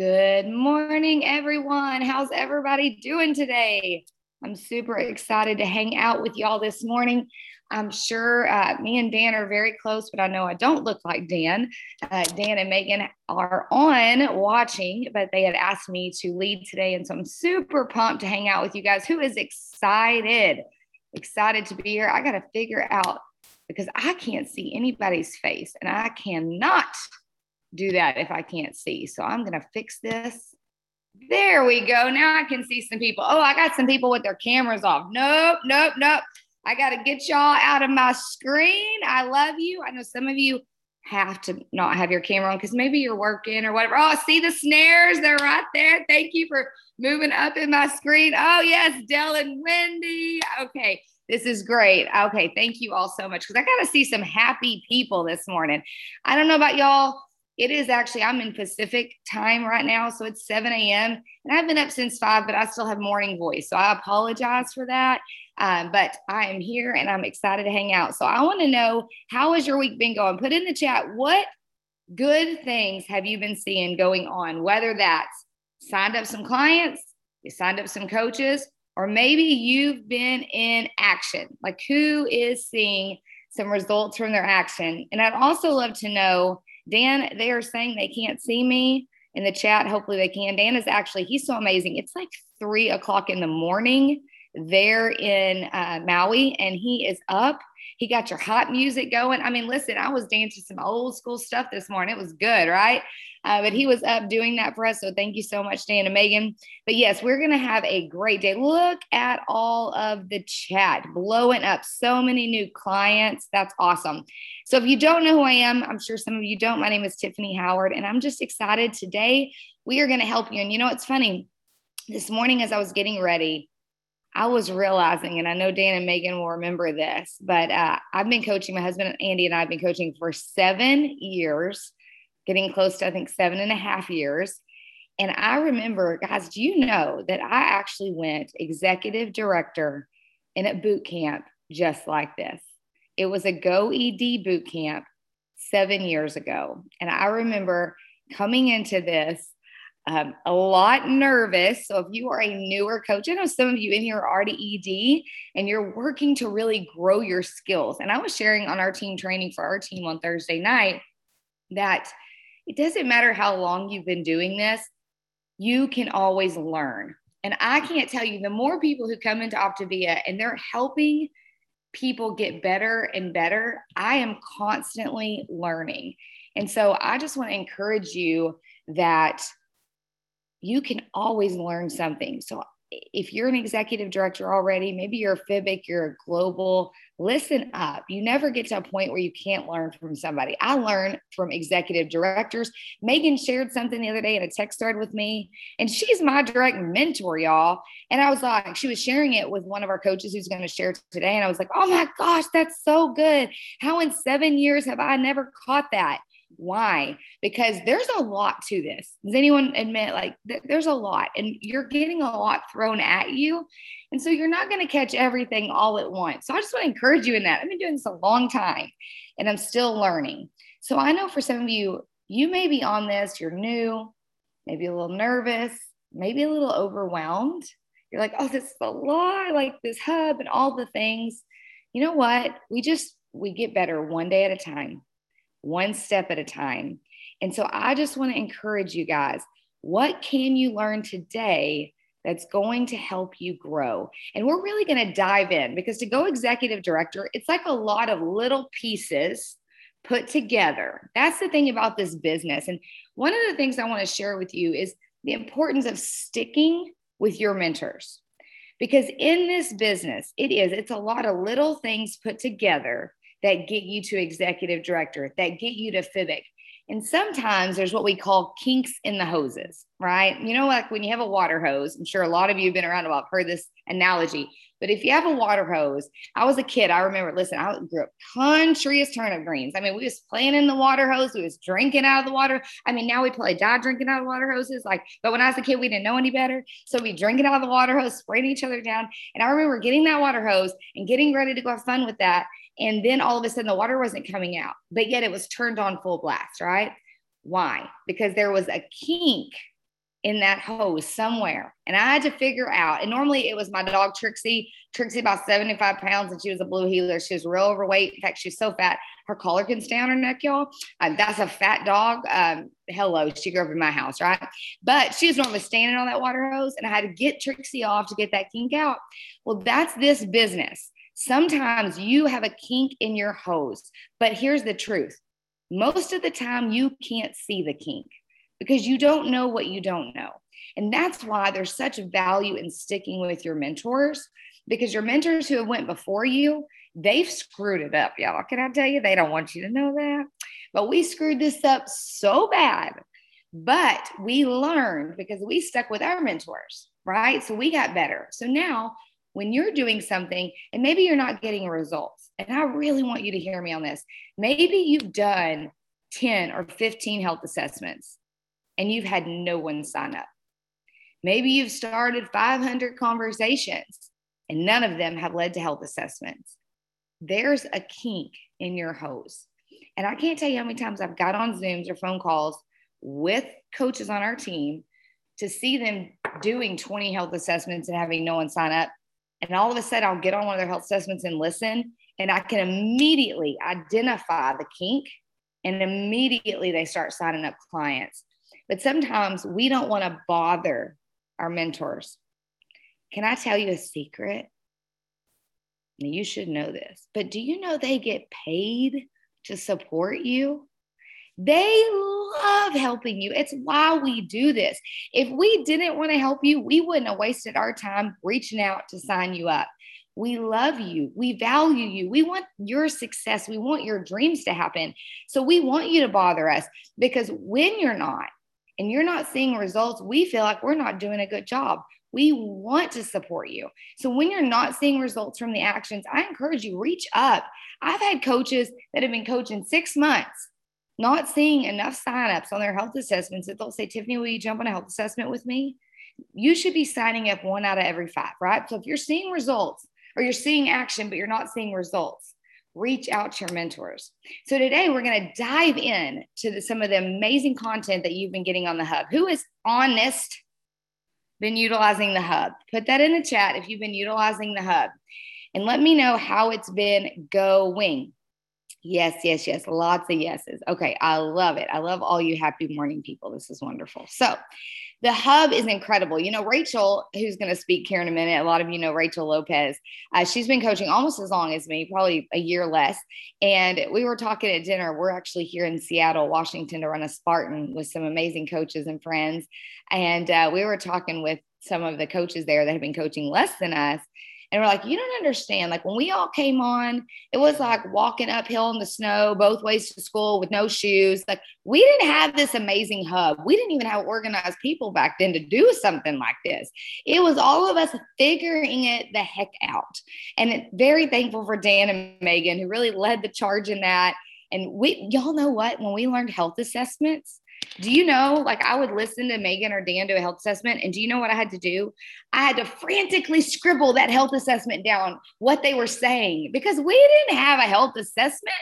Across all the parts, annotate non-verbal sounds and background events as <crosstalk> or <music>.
Good morning, everyone. How's everybody doing today? I'm super excited to hang out with y'all this morning. I'm sure uh, me and Dan are very close, but I know I don't look like Dan. Uh, Dan and Megan are on watching, but they had asked me to lead today. And so I'm super pumped to hang out with you guys. Who is excited? Excited to be here. I got to figure out because I can't see anybody's face and I cannot do that if I can't see. So I'm going to fix this. There we go. Now I can see some people. Oh, I got some people with their cameras off. Nope, nope, nope. I got to get y'all out of my screen. I love you. I know some of you have to not have your camera on because maybe you're working or whatever. Oh, see the snares? They're right there. Thank you for moving up in my screen. Oh, yes, Dell and Wendy. Okay. This is great. Okay. Thank you all so much because I got to see some happy people this morning. I don't know about y'all. It is actually, I'm in Pacific time right now. So it's 7 a.m. And I've been up since five, but I still have morning voice. So I apologize for that. Um, but I am here and I'm excited to hang out. So I want to know how has your week been going? Put in the chat what good things have you been seeing going on, whether that's signed up some clients, you signed up some coaches, or maybe you've been in action. Like who is seeing some results from their action? And I'd also love to know, Dan, they are saying they can't see me in the chat. Hopefully they can. Dan is actually, he's so amazing. It's like three o'clock in the morning there in uh, Maui, and he is up. He got your hot music going. I mean, listen, I was dancing some old school stuff this morning. It was good, right? Uh, but he was up doing that for us. So thank you so much, Dan and Megan. But yes, we're going to have a great day. Look at all of the chat blowing up. So many new clients. That's awesome. So if you don't know who I am, I'm sure some of you don't. My name is Tiffany Howard, and I'm just excited today. We are going to help you. And you know, it's funny. This morning, as I was getting ready, I was realizing, and I know Dan and Megan will remember this, but uh, I've been coaching. My husband Andy and I have been coaching for seven years, getting close to I think seven and a half years. And I remember, guys, do you know that I actually went executive director in a boot camp just like this? It was a Go ED boot camp seven years ago, and I remember coming into this um, a lot nervous. So if you are a newer coach, I know some of you in here are already ED and you're working to really grow your skills. And I was sharing on our team training for our team on Thursday night that it doesn't matter how long you've been doing this, you can always learn. And I can't tell you the more people who come into Optavia and they're helping people get better and better, I am constantly learning. And so I just want to encourage you that you can always learn something. So if you're an executive director already, maybe you're a FIBIC, you're a global, listen up. You never get to a point where you can't learn from somebody. I learn from executive directors. Megan shared something the other day in a text thread with me, and she's my direct mentor, y'all. And I was like, she was sharing it with one of our coaches who's going to share today. And I was like, oh my gosh, that's so good. How in seven years have I never caught that? Why? Because there's a lot to this. Does anyone admit like th- there's a lot and you're getting a lot thrown at you? And so you're not going to catch everything all at once. So I just want to encourage you in that. I've been doing this a long time and I'm still learning. So I know for some of you, you may be on this, you're new, maybe a little nervous, maybe a little overwhelmed. You're like, oh, this is a lot, like this hub and all the things. You know what? We just, we get better one day at a time one step at a time. And so I just want to encourage you guys what can you learn today that's going to help you grow? And we're really going to dive in because to go executive director, it's like a lot of little pieces put together. That's the thing about this business. And one of the things I want to share with you is the importance of sticking with your mentors. Because in this business, it is, it's a lot of little things put together that get you to executive director, that get you to FIBIC. And sometimes there's what we call kinks in the hoses, right? You know, like when you have a water hose, I'm sure a lot of you have been around a while, heard this analogy. But if you have a water hose, I was a kid. I remember, listen, I grew up country as turnip greens. I mean, we was playing in the water hose. We was drinking out of the water. I mean, now we play die drinking out of water hoses. Like, but when I was a kid, we didn't know any better. So we drinking out of the water hose, spraying each other down. And I remember getting that water hose and getting ready to go have fun with that. And then all of a sudden the water wasn't coming out, but yet it was turned on full blast, right? Why? Because there was a kink in that hose somewhere. And I had to figure out, and normally it was my dog Trixie. Trixie about 75 pounds and she was a blue heeler. She was real overweight. In fact, she's so fat, her collar can stay on her neck, y'all. Uh, that's a fat dog. Um, hello, she grew up in my house, right? But she was normally standing on that water hose and I had to get Trixie off to get that kink out. Well, that's this business. Sometimes you have a kink in your hose, but here's the truth. Most of the time, you can't see the kink because you don't know what you don't know. And that's why there's such value in sticking with your mentors because your mentors who have went before you, they've screwed it up, y'all. Can I tell you? They don't want you to know that. But we screwed this up so bad. But we learned because we stuck with our mentors, right? So we got better. So now when you're doing something and maybe you're not getting results, and I really want you to hear me on this. Maybe you've done 10 or 15 health assessments and you've had no one sign up. Maybe you've started 500 conversations and none of them have led to health assessments. There's a kink in your hose. And I can't tell you how many times I've got on Zooms or phone calls with coaches on our team to see them doing 20 health assessments and having no one sign up. And all of a sudden, I'll get on one of their health assessments and listen, and I can immediately identify the kink, and immediately they start signing up clients. But sometimes we don't want to bother our mentors. Can I tell you a secret? You should know this, but do you know they get paid to support you? They love helping you. It's why we do this. If we didn't want to help you, we wouldn't have wasted our time reaching out to sign you up. We love you. We value you. We want your success. We want your dreams to happen. So we want you to bother us because when you're not, and you're not seeing results, we feel like we're not doing a good job. We want to support you. So when you're not seeing results from the actions, I encourage you reach up. I've had coaches that have been coaching 6 months not seeing enough signups on their health assessments that they'll say, Tiffany, will you jump on a health assessment with me? You should be signing up one out of every five, right? So if you're seeing results or you're seeing action, but you're not seeing results, reach out to your mentors. So today we're going to dive in to the, some of the amazing content that you've been getting on the hub. Who is honest been utilizing the hub? Put that in the chat if you've been utilizing the hub and let me know how it's been going. Yes, yes, yes. Lots of yeses. Okay. I love it. I love all you happy morning people. This is wonderful. So, the hub is incredible. You know, Rachel, who's going to speak here in a minute, a lot of you know Rachel Lopez. Uh, she's been coaching almost as long as me, probably a year less. And we were talking at dinner. We're actually here in Seattle, Washington, to run a Spartan with some amazing coaches and friends. And uh, we were talking with some of the coaches there that have been coaching less than us. And we're like, you don't understand. Like when we all came on, it was like walking uphill in the snow both ways to school with no shoes. Like we didn't have this amazing hub. We didn't even have organized people back then to do something like this. It was all of us figuring it the heck out. And very thankful for Dan and Megan who really led the charge in that. And we, y'all know what? When we learned health assessments, do you know, like I would listen to Megan or Dan do a health assessment, and do you know what I had to do? I had to frantically scribble that health assessment down, what they were saying, because we didn't have a health assessment.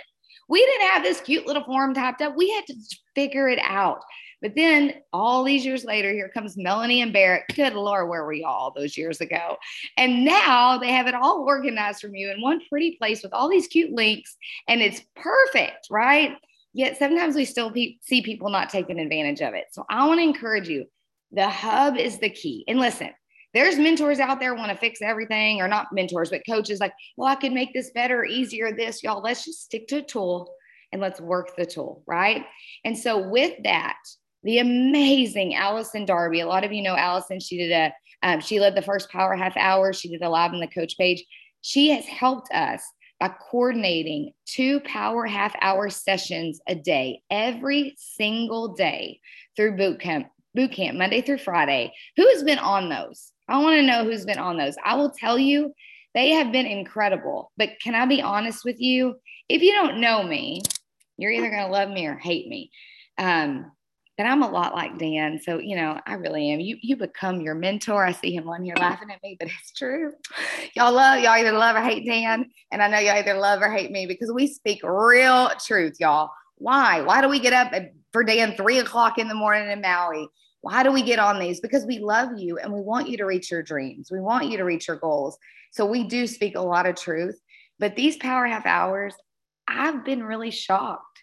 We didn't have this cute little form typed up. We had to figure it out. But then all these years later, here comes Melanie and Barrett. Good Lord, where were y'all those years ago? And now they have it all organized from you in one pretty place with all these cute links, and it's perfect, right? Yet sometimes we still pe- see people not taking advantage of it. So I want to encourage you the hub is the key. And listen, there's mentors out there want to fix everything, or not mentors, but coaches like, well, I could make this better, easier, this, y'all. Let's just stick to a tool and let's work the tool, right? And so with that, the amazing Allison Darby, a lot of you know Allison. She did a, um, she led the first power half hour. She did a live on the coach page. She has helped us by coordinating two power half hour sessions a day every single day through boot camp, boot camp Monday through Friday. Who has been on those? I want to know who's been on those. I will tell you, they have been incredible. But can I be honest with you? If you don't know me, you're either going to love me or hate me. Um, but I'm a lot like Dan. So, you know, I really am. You you become your mentor. I see him on here laughing at me, but it's true. Y'all love, y'all either love or hate Dan. And I know y'all either love or hate me because we speak real truth, y'all. Why? Why do we get up for Dan three o'clock in the morning in Maui? Why do we get on these? Because we love you and we want you to reach your dreams. We want you to reach your goals. So we do speak a lot of truth. But these power half hours, I've been really shocked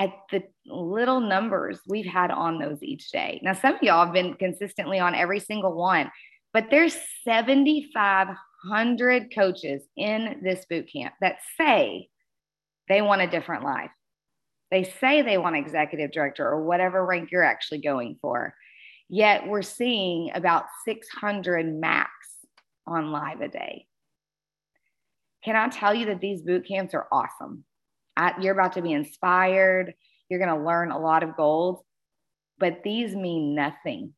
at the little numbers we've had on those each day. Now, some of y'all have been consistently on every single one, but there's 7,500 coaches in this boot camp that say they want a different life. They say they want executive director or whatever rank you're actually going for. Yet we're seeing about 600 max on live a day. Can I tell you that these boot camps are awesome? I, you're about to be inspired. You're going to learn a lot of gold, but these mean nothing.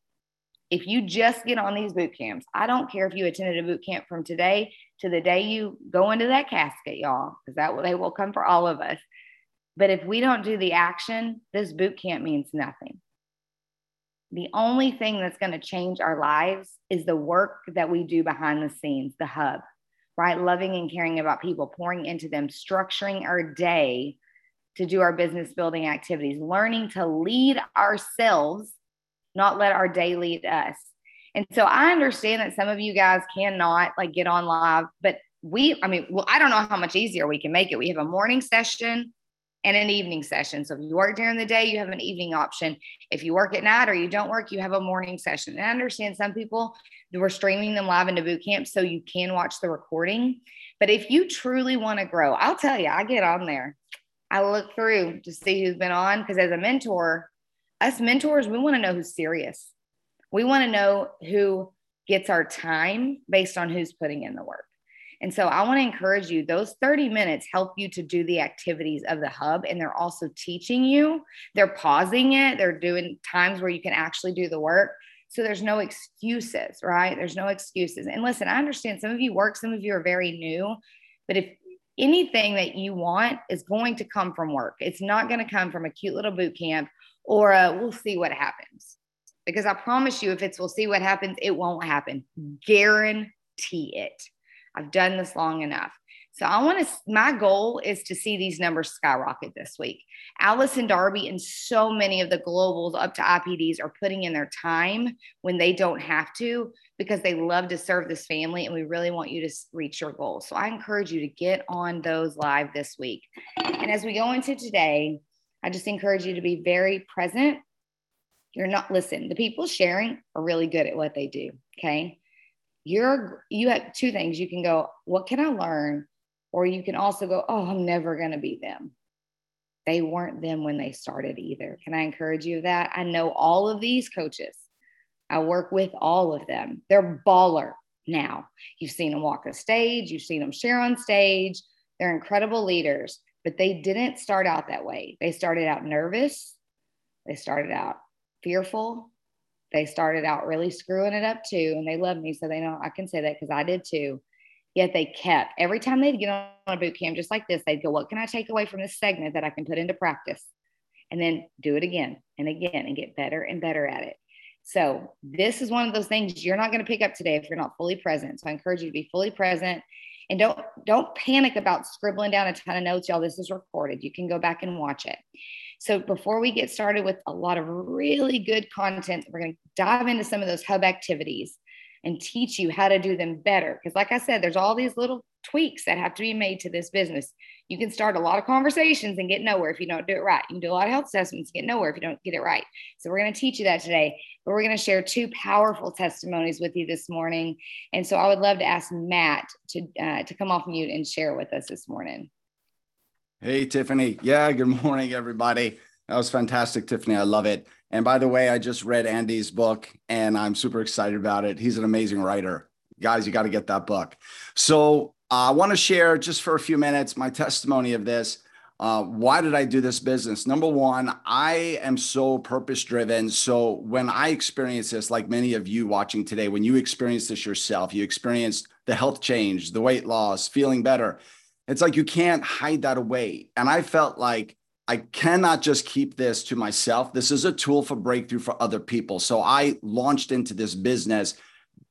If you just get on these boot camps, I don't care if you attended a boot camp from today to the day you go into that casket, y'all, because that they will come for all of us. But if we don't do the action, this boot camp means nothing. The only thing that's going to change our lives is the work that we do behind the scenes, the hub, right? Loving and caring about people, pouring into them, structuring our day to do our business building activities, learning to lead ourselves, not let our day lead us. And so I understand that some of you guys cannot like get on live, but we, I mean, well, I don't know how much easier we can make it. We have a morning session and an evening session. So if you work during the day, you have an evening option. If you work at night or you don't work, you have a morning session. And I understand some people we're streaming them live into boot camp so you can watch the recording. But if you truly want to grow, I'll tell you, I get on there. I look through to see who's been on because as a mentor, us mentors, we want to know who's serious. We want to know who gets our time based on who's putting in the work. And so I want to encourage you, those 30 minutes help you to do the activities of the hub. And they're also teaching you, they're pausing it, they're doing times where you can actually do the work. So there's no excuses, right? There's no excuses. And listen, I understand some of you work, some of you are very new, but if anything that you want is going to come from work, it's not going to come from a cute little boot camp or a, we'll see what happens. Because I promise you, if it's we'll see what happens, it won't happen. Guarantee it. I've done this long enough. So I want to, my goal is to see these numbers skyrocket this week. Allison Darby and so many of the globals up to IPDs are putting in their time when they don't have to because they love to serve this family and we really want you to reach your goals. So I encourage you to get on those live this week. And as we go into today, I just encourage you to be very present. You're not, listen, the people sharing are really good at what they do. Okay you're you have two things. You can go what can i learn? Or you can also go oh i'm never going to be them. They weren't them when they started either. Can i encourage you that? I know all of these coaches. I work with all of them. They're baller now. You've seen them walk a stage. You've seen them share on stage. They're incredible leaders but they didn't start out that way. They started out nervous. They started out fearful they started out really screwing it up too, and they love me, so they know I can say that because I did too. Yet they kept every time they'd get on a boot camp just like this, they'd go, "What can I take away from this segment that I can put into practice?" And then do it again and again and get better and better at it. So this is one of those things you're not going to pick up today if you're not fully present. So I encourage you to be fully present and don't don't panic about scribbling down a ton of notes, y'all. This is recorded. You can go back and watch it. So before we get started with a lot of really good content, we're going to dive into some of those hub activities and teach you how to do them better. Because, like I said, there's all these little tweaks that have to be made to this business. You can start a lot of conversations and get nowhere if you don't do it right. You can do a lot of health assessments, get nowhere if you don't get it right. So, we're going to teach you that today. But we're going to share two powerful testimonies with you this morning. And so, I would love to ask Matt to uh, to come off mute and share with us this morning. Hey, Tiffany. Yeah, good morning, everybody. That was fantastic, Tiffany. I love it. And by the way, I just read Andy's book and I'm super excited about it. He's an amazing writer. Guys, you got to get that book. So uh, I want to share just for a few minutes my testimony of this. Uh, why did I do this business? Number one, I am so purpose driven. So when I experience this, like many of you watching today, when you experience this yourself, you experienced the health change, the weight loss, feeling better it's like you can't hide that away. And I felt like I cannot just keep this to myself. This is a tool for breakthrough for other people. So I launched into this business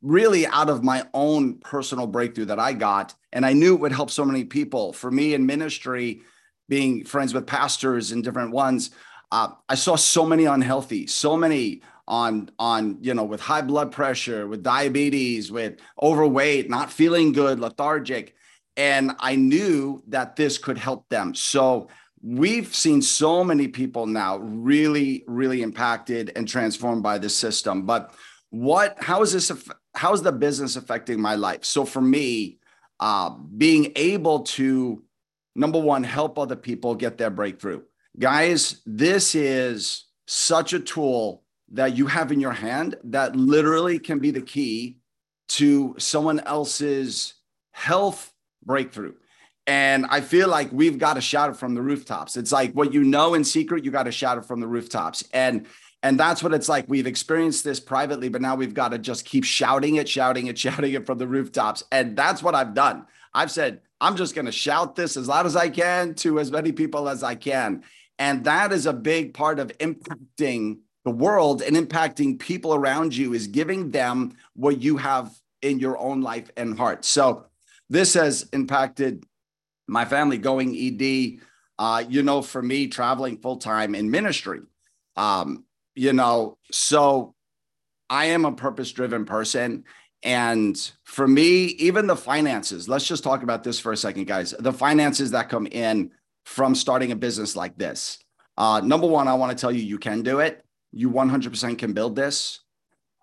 really out of my own personal breakthrough that I got. And I knew it would help so many people. For me in ministry, being friends with pastors and different ones, uh, I saw so many unhealthy, so many on on you know with high blood pressure with diabetes with overweight not feeling good lethargic and i knew that this could help them. So we've seen so many people now really really impacted and transformed by this system. But what how is this how is the business affecting my life? So for me uh, being able to number one help other people get their breakthrough. Guys this is such a tool that you have in your hand that literally can be the key to someone else's health breakthrough and I feel like we've got to shout it from the rooftops. It's like what you know in secret, you got to shout it from the rooftops. And and that's what it's like. We've experienced this privately, but now we've got to just keep shouting it, shouting it, <laughs> shouting it from the rooftops. And that's what I've done. I've said, I'm just going to shout this as loud as I can to as many people as I can. And that is a big part of impacting the world and impacting people around you is giving them what you have in your own life and heart. So this has impacted my family going ED. Uh, you know, for me, traveling full time in ministry, um, you know, so I am a purpose driven person. And for me, even the finances, let's just talk about this for a second, guys. The finances that come in from starting a business like this. Uh, number one, I want to tell you, you can do it. You 100% can build this.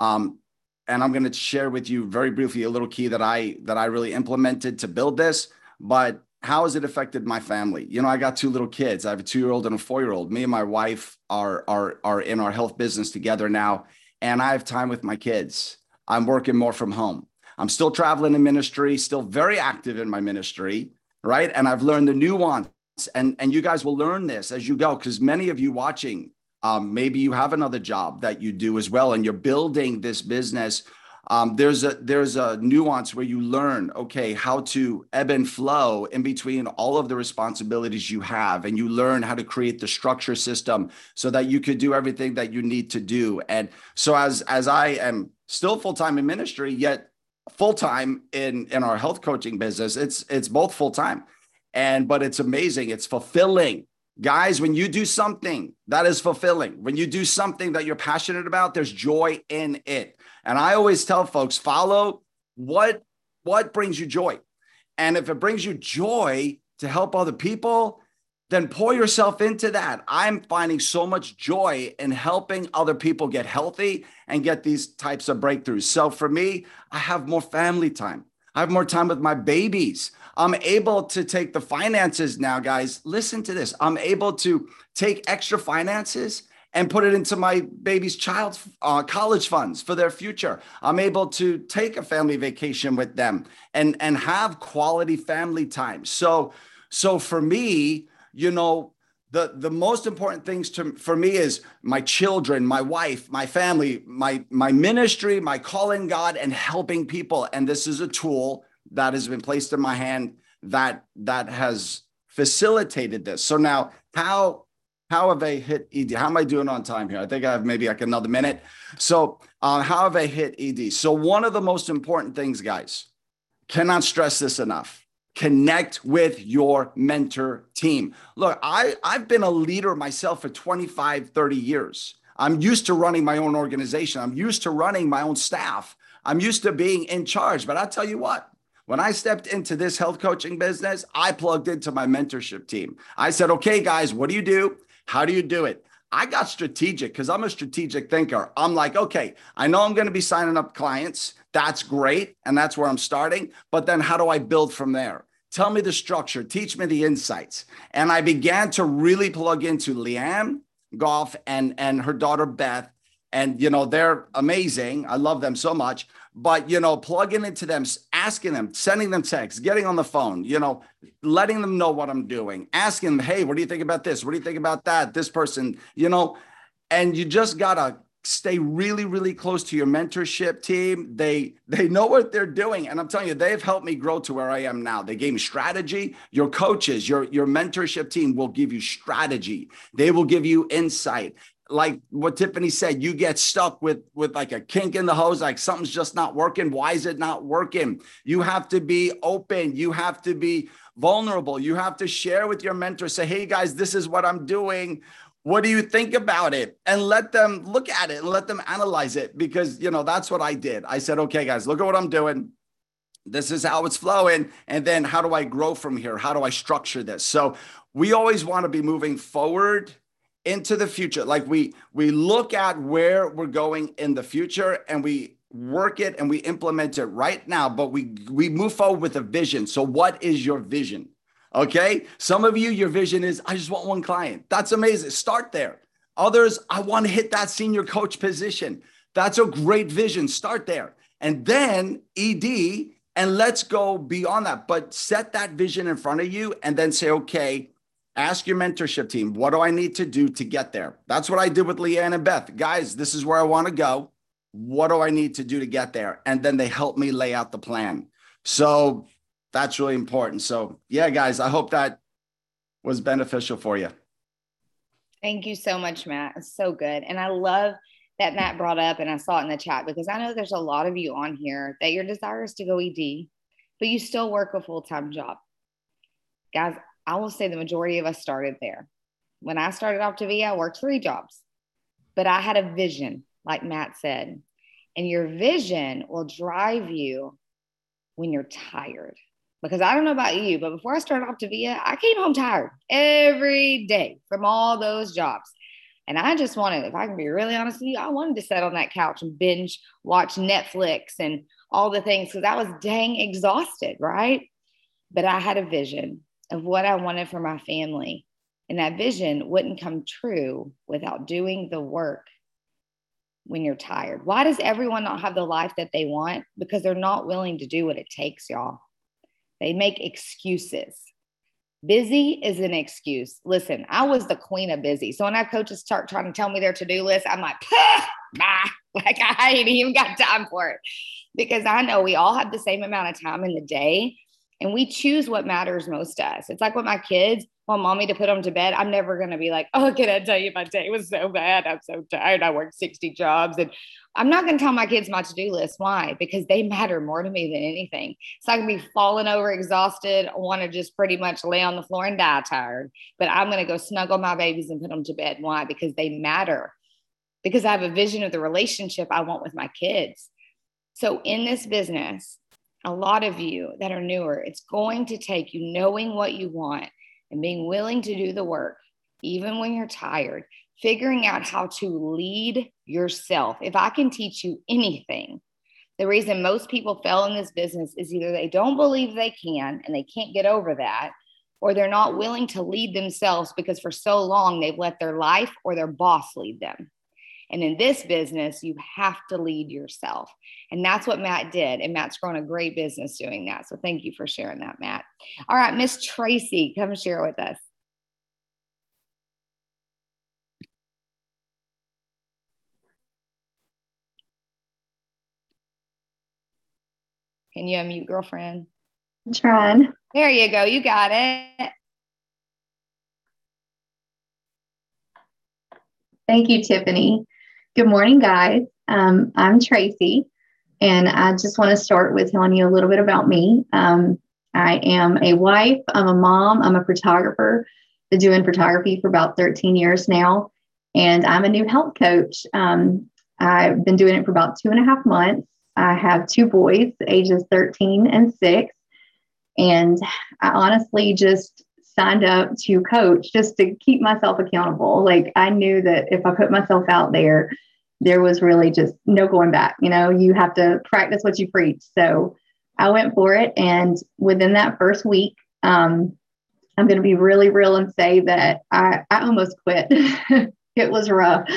Um, and I'm going to share with you very briefly a little key that I that I really implemented to build this. But how has it affected my family? You know, I got two little kids. I have a two-year-old and a four-year-old. Me and my wife are are are in our health business together now, and I have time with my kids. I'm working more from home. I'm still traveling in ministry, still very active in my ministry, right? And I've learned the nuance, and and you guys will learn this as you go, because many of you watching, um, maybe you have another job that you do as well, and you're building this business. Um, there's a there's a nuance where you learn okay how to ebb and flow in between all of the responsibilities you have and you learn how to create the structure system so that you could do everything that you need to do. And so as as i am still full-time in ministry yet full-time in in our health coaching business it's it's both full-time. And but it's amazing it's fulfilling guys when you do something that is fulfilling when you do something that you're passionate about there's joy in it and I always tell folks, follow what what brings you joy. And if it brings you joy to help other people, then pour yourself into that. I'm finding so much joy in helping other people get healthy and get these types of breakthroughs. So for me, I have more family time. I have more time with my babies. I'm able to take the finances now, guys. Listen to this. I'm able to take extra finances and put it into my baby's child's uh, college funds for their future. I'm able to take a family vacation with them and and have quality family time. So so for me, you know, the the most important things to for me is my children, my wife, my family, my my ministry, my calling God, and helping people. And this is a tool that has been placed in my hand that that has facilitated this. So now, how how have I hit ED? How am I doing on time here? I think I have maybe like another minute. So, uh, how have I hit ED? So, one of the most important things, guys, cannot stress this enough. Connect with your mentor team. Look, I, I've been a leader myself for 25, 30 years. I'm used to running my own organization. I'm used to running my own staff. I'm used to being in charge. But I'll tell you what, when I stepped into this health coaching business, I plugged into my mentorship team. I said, okay, guys, what do you do? How do you do it? I got strategic because I'm a strategic thinker. I'm like, okay, I know I'm going to be signing up clients. That's great. And that's where I'm starting. But then how do I build from there? Tell me the structure, teach me the insights. And I began to really plug into Leanne Goff and, and her daughter Beth. And, you know, they're amazing. I love them so much but you know plugging into them asking them sending them texts getting on the phone you know letting them know what i'm doing asking them hey what do you think about this what do you think about that this person you know and you just gotta stay really really close to your mentorship team they they know what they're doing and i'm telling you they've helped me grow to where i am now they gave me strategy your coaches your your mentorship team will give you strategy they will give you insight like what Tiffany said, you get stuck with with like a kink in the hose, like something's just not working. Why is it not working? You have to be open. You have to be vulnerable. You have to share with your mentor. Say, hey guys, this is what I'm doing. What do you think about it? And let them look at it and let them analyze it because, you know, that's what I did. I said, okay, guys, look at what I'm doing. This is how it's flowing. And then how do I grow from here? How do I structure this? So we always want to be moving forward into the future. Like we we look at where we're going in the future and we work it and we implement it right now, but we we move forward with a vision. So what is your vision? Okay? Some of you your vision is I just want one client. That's amazing. Start there. Others, I want to hit that senior coach position. That's a great vision. Start there. And then ED and let's go beyond that. But set that vision in front of you and then say, okay, ask your mentorship team, what do I need to do to get there? That's what I did with Leanne and Beth. Guys, this is where I want to go. What do I need to do to get there? And then they help me lay out the plan. So that's really important. So, yeah, guys, I hope that was beneficial for you. Thank you so much, Matt. It's so good. And I love that Matt brought up, and I saw it in the chat because I know there's a lot of you on here that your desire is to go ED, but you still work a full time job. Guys, I will say the majority of us started there. When I started Optavia, I worked three jobs, but I had a vision like Matt said. And your vision will drive you when you're tired. Because I don't know about you, but before I started Optavia, I came home tired every day from all those jobs. And I just wanted, if I can be really honest with you, I wanted to sit on that couch and binge watch Netflix and all the things because I was dang exhausted, right? But I had a vision of what I wanted for my family. And that vision wouldn't come true without doing the work when you're tired? Why does everyone not have the life that they want? Because they're not willing to do what it takes, y'all. They make excuses. Busy is an excuse. Listen, I was the queen of busy. So when I coaches start trying to tell me their to do list, I'm like, bah, <laughs> like I ain't even got time for it because I know we all have the same amount of time in the day and we choose what matters most to us. It's like with my kids, want mommy to put them to bed, I'm never going to be like, oh, can I tell you my day was so bad? I'm so tired. I worked 60 jobs. And I'm not going to tell my kids my to do list. Why? Because they matter more to me than anything. So I can be falling over, exhausted, want to just pretty much lay on the floor and die tired. But I'm going to go snuggle my babies and put them to bed. Why? Because they matter. Because I have a vision of the relationship I want with my kids. So in this business, a lot of you that are newer, it's going to take you knowing what you want and being willing to do the work, even when you're tired, figuring out how to lead yourself. If I can teach you anything, the reason most people fail in this business is either they don't believe they can and they can't get over that, or they're not willing to lead themselves because for so long they've let their life or their boss lead them. And in this business, you have to lead yourself. And that's what Matt did. And Matt's grown a great business doing that. So thank you for sharing that, Matt. All right, Miss Tracy, come share with us. Can you unmute, girlfriend? I'm trying. There you go. You got it. Thank you, Tiffany. Good morning, guys. Um, I'm Tracy, and I just want to start with telling you a little bit about me. Um, I am a wife, I'm a mom, I'm a photographer. Been doing photography for about 13 years now, and I'm a new health coach. Um, I've been doing it for about two and a half months. I have two boys, ages 13 and six, and I honestly just signed up to coach just to keep myself accountable. Like I knew that if I put myself out there, there was really just no going back. You know, you have to practice what you preach. So I went for it. And within that first week, um, I'm going to be really real and say that I, I almost quit. <laughs> it was rough.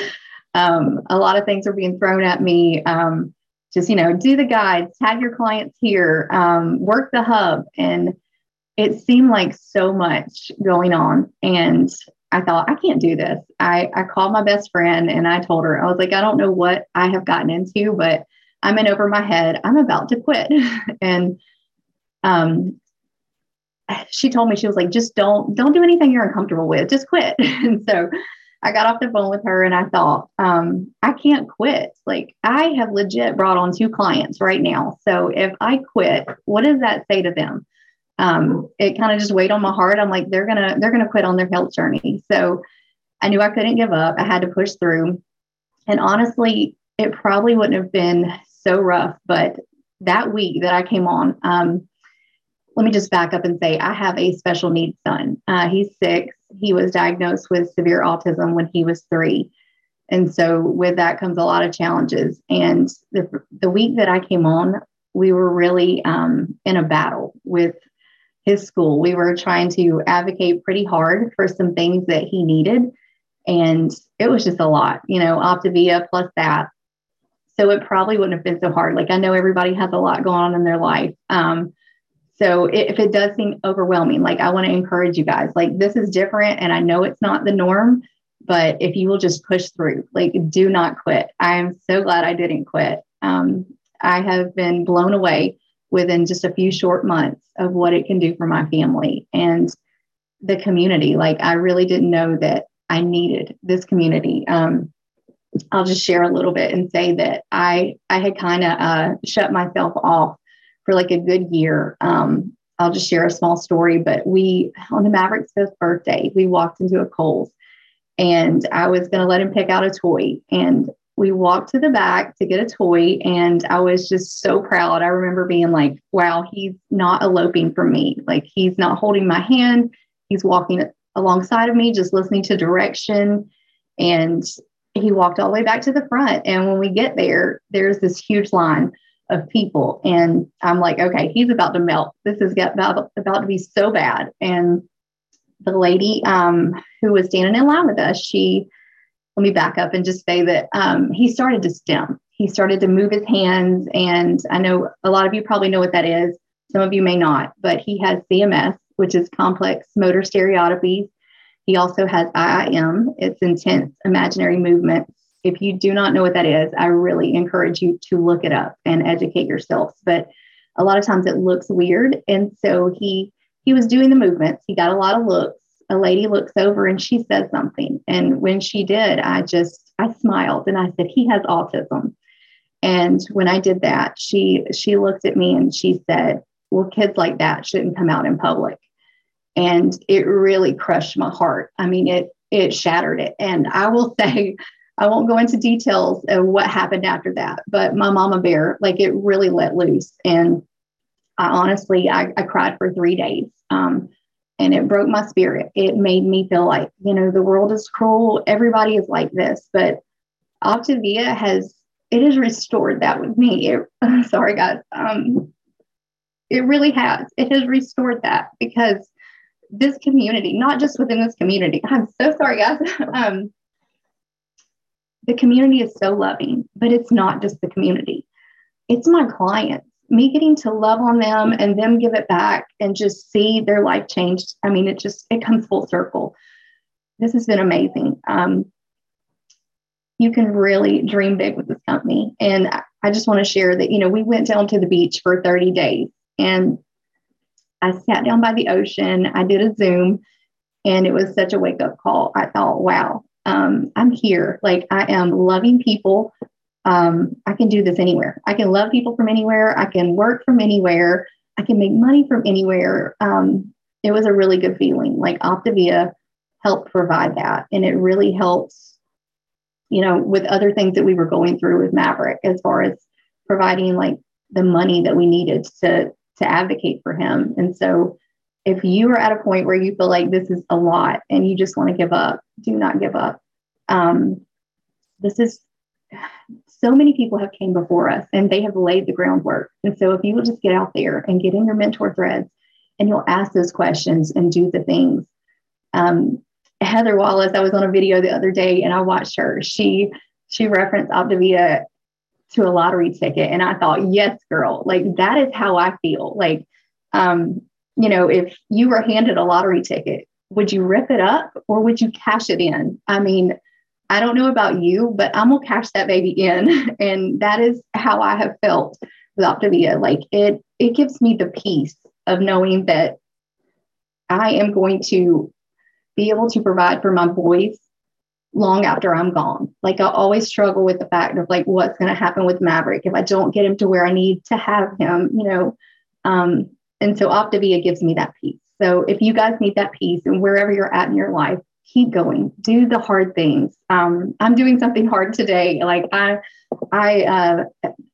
Um, a lot of things were being thrown at me. Um, just, you know, do the guides, have your clients here, um, work the hub. And it seemed like so much going on. And I thought, I can't do this. I, I called my best friend and I told her, I was like, I don't know what I have gotten into, but I'm in over my head. I'm about to quit. <laughs> and um, she told me, she was like, just don't, don't do anything you're uncomfortable with. Just quit. <laughs> and so I got off the phone with her and I thought, um, I can't quit. Like I have legit brought on two clients right now. So if I quit, what does that say to them? Um, it kind of just weighed on my heart. I'm like, they're gonna they're gonna quit on their health journey. So I knew I couldn't give up. I had to push through. And honestly, it probably wouldn't have been so rough, but that week that I came on, um, let me just back up and say I have a special needs son. Uh, he's six. He was diagnosed with severe autism when he was three. And so with that comes a lot of challenges. And the, the week that I came on, we were really um, in a battle with his school. We were trying to advocate pretty hard for some things that he needed. And it was just a lot, you know, Optavia plus that. So it probably wouldn't have been so hard. Like I know everybody has a lot going on in their life. Um, so if it does seem overwhelming, like I want to encourage you guys, like this is different and I know it's not the norm, but if you will just push through, like do not quit. I am so glad I didn't quit. Um, I have been blown away within just a few short months of what it can do for my family and the community. Like I really didn't know that I needed this community. Um, I'll just share a little bit and say that I I had kind of uh, shut myself off for like a good year. Um, I'll just share a small story, but we on the Maverick's fifth birthday, we walked into a Kohl's and I was going to let him pick out a toy. And we walked to the back to get a toy. And I was just so proud. I remember being like, wow, he's not eloping from me. Like he's not holding my hand. He's walking alongside of me, just listening to direction. And he walked all the way back to the front. And when we get there, there's this huge line of people. And I'm like, okay, he's about to melt. This is about, about to be so bad. And the lady um, who was standing in line with us, she, let me back up and just say that um, he started to stem. He started to move his hands. And I know a lot of you probably know what that is. Some of you may not, but he has CMS, which is complex motor stereotypies. He also has IIM, it's intense imaginary movements if you do not know what that is, I really encourage you to look it up and educate yourselves. But a lot of times it looks weird. And so he he was doing the movements. He got a lot of looks. A lady looks over and she says something. And when she did, I just I smiled and I said, he has autism. And when I did that, she she looked at me and she said, Well, kids like that shouldn't come out in public. And it really crushed my heart. I mean, it it shattered it. And I will <laughs> say I won't go into details of what happened after that, but my mama bear, like it really let loose. And I honestly, I, I cried for three days. Um, and it broke my spirit. It made me feel like, you know, the world is cruel. Everybody is like this. But Optavia has, it has restored that with me. It, <laughs> sorry, guys. Um, it really has. It has restored that because this community, not just within this community, <laughs> I'm so sorry, guys. <laughs> um, the community is so loving, but it's not just the community, it's my clients. Me getting to love on them and them give it back and just see their life changed. I mean, it just it comes full circle. This has been amazing. Um, you can really dream big with this company. And I just want to share that, you know, we went down to the beach for 30 days and I sat down by the ocean. I did a Zoom and it was such a wake up call. I thought, wow, um, I'm here. Like I am loving people. Um, I can do this anywhere. I can love people from anywhere. I can work from anywhere. I can make money from anywhere. Um, it was a really good feeling. Like Optavia helped provide that. And it really helps, you know, with other things that we were going through with Maverick as far as providing like the money that we needed to to advocate for him. And so if you are at a point where you feel like this is a lot and you just want to give up, do not give up. Um, this is so many people have came before us and they have laid the groundwork. And so if you will just get out there and get in your mentor threads and you'll ask those questions and do the things. Um, Heather Wallace, I was on a video the other day and I watched her. She she referenced Optavia to a lottery ticket. And I thought, yes, girl, like that is how I feel. Like um, you know, if you were handed a lottery ticket, would you rip it up or would you cash it in? I mean, I don't know about you, but I'm gonna cash that baby in. <laughs> And that is how I have felt with Optavia. Like it, it gives me the peace of knowing that I am going to be able to provide for my boys long after I'm gone. Like I always struggle with the fact of like what's going to happen with Maverick if I don't get him to where I need to have him, you know. Um, and so Optavia gives me that peace. So if you guys need that peace and wherever you're at in your life, keep going do the hard things. Um, i'm doing something hard today. Like i i uh,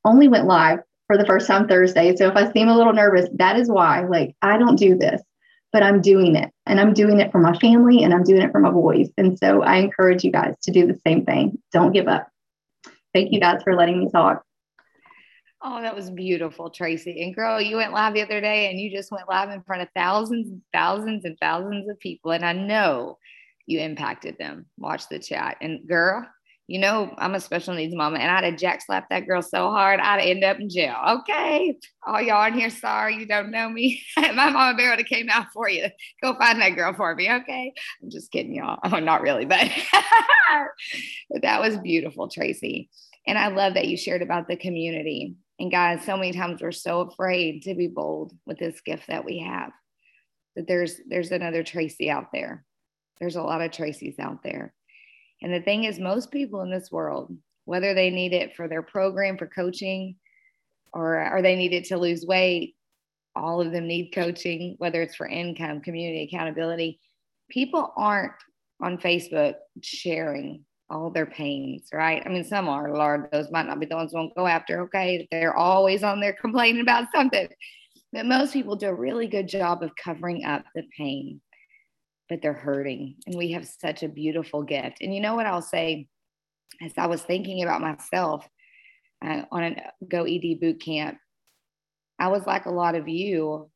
only went live for the first time thursday. So if i seem a little nervous that is why like i don't do this but i'm doing it. And i'm doing it for my family and i'm doing it for my boys. And so i encourage you guys to do the same thing. Don't give up. Thank you guys for letting me talk. Oh, that was beautiful, Tracy. And girl, you went live the other day and you just went live in front of thousands and thousands and thousands of people. And I know you impacted them. Watch the chat. And girl, you know, I'm a special needs mama and I'd have jack slapped that girl so hard, I'd end up in jail. Okay. All y'all in here, sorry, you don't know me. <laughs> My mama bear would have came out for you. Go find that girl for me. Okay. I'm just kidding y'all. <laughs> Oh, not really, but, <laughs> but that was beautiful, Tracy. And I love that you shared about the community and guys, so many times we're so afraid to be bold with this gift that we have. That there's there's another Tracy out there. There's a lot of Tracy's out there. And the thing is, most people in this world, whether they need it for their program for coaching or, or they need it to lose weight, all of them need coaching, whether it's for income, community accountability. People aren't on Facebook sharing all their pains, right? I mean, some are, Lord, those might not be the ones won't go after. Okay. They're always on there <laughs> complaining about something. But most people do a really good job of covering up the pain, but they're hurting. And we have such a beautiful gift. And you know what I'll say? As I was thinking about myself uh, on a Go ED boot camp, I was like a lot of you.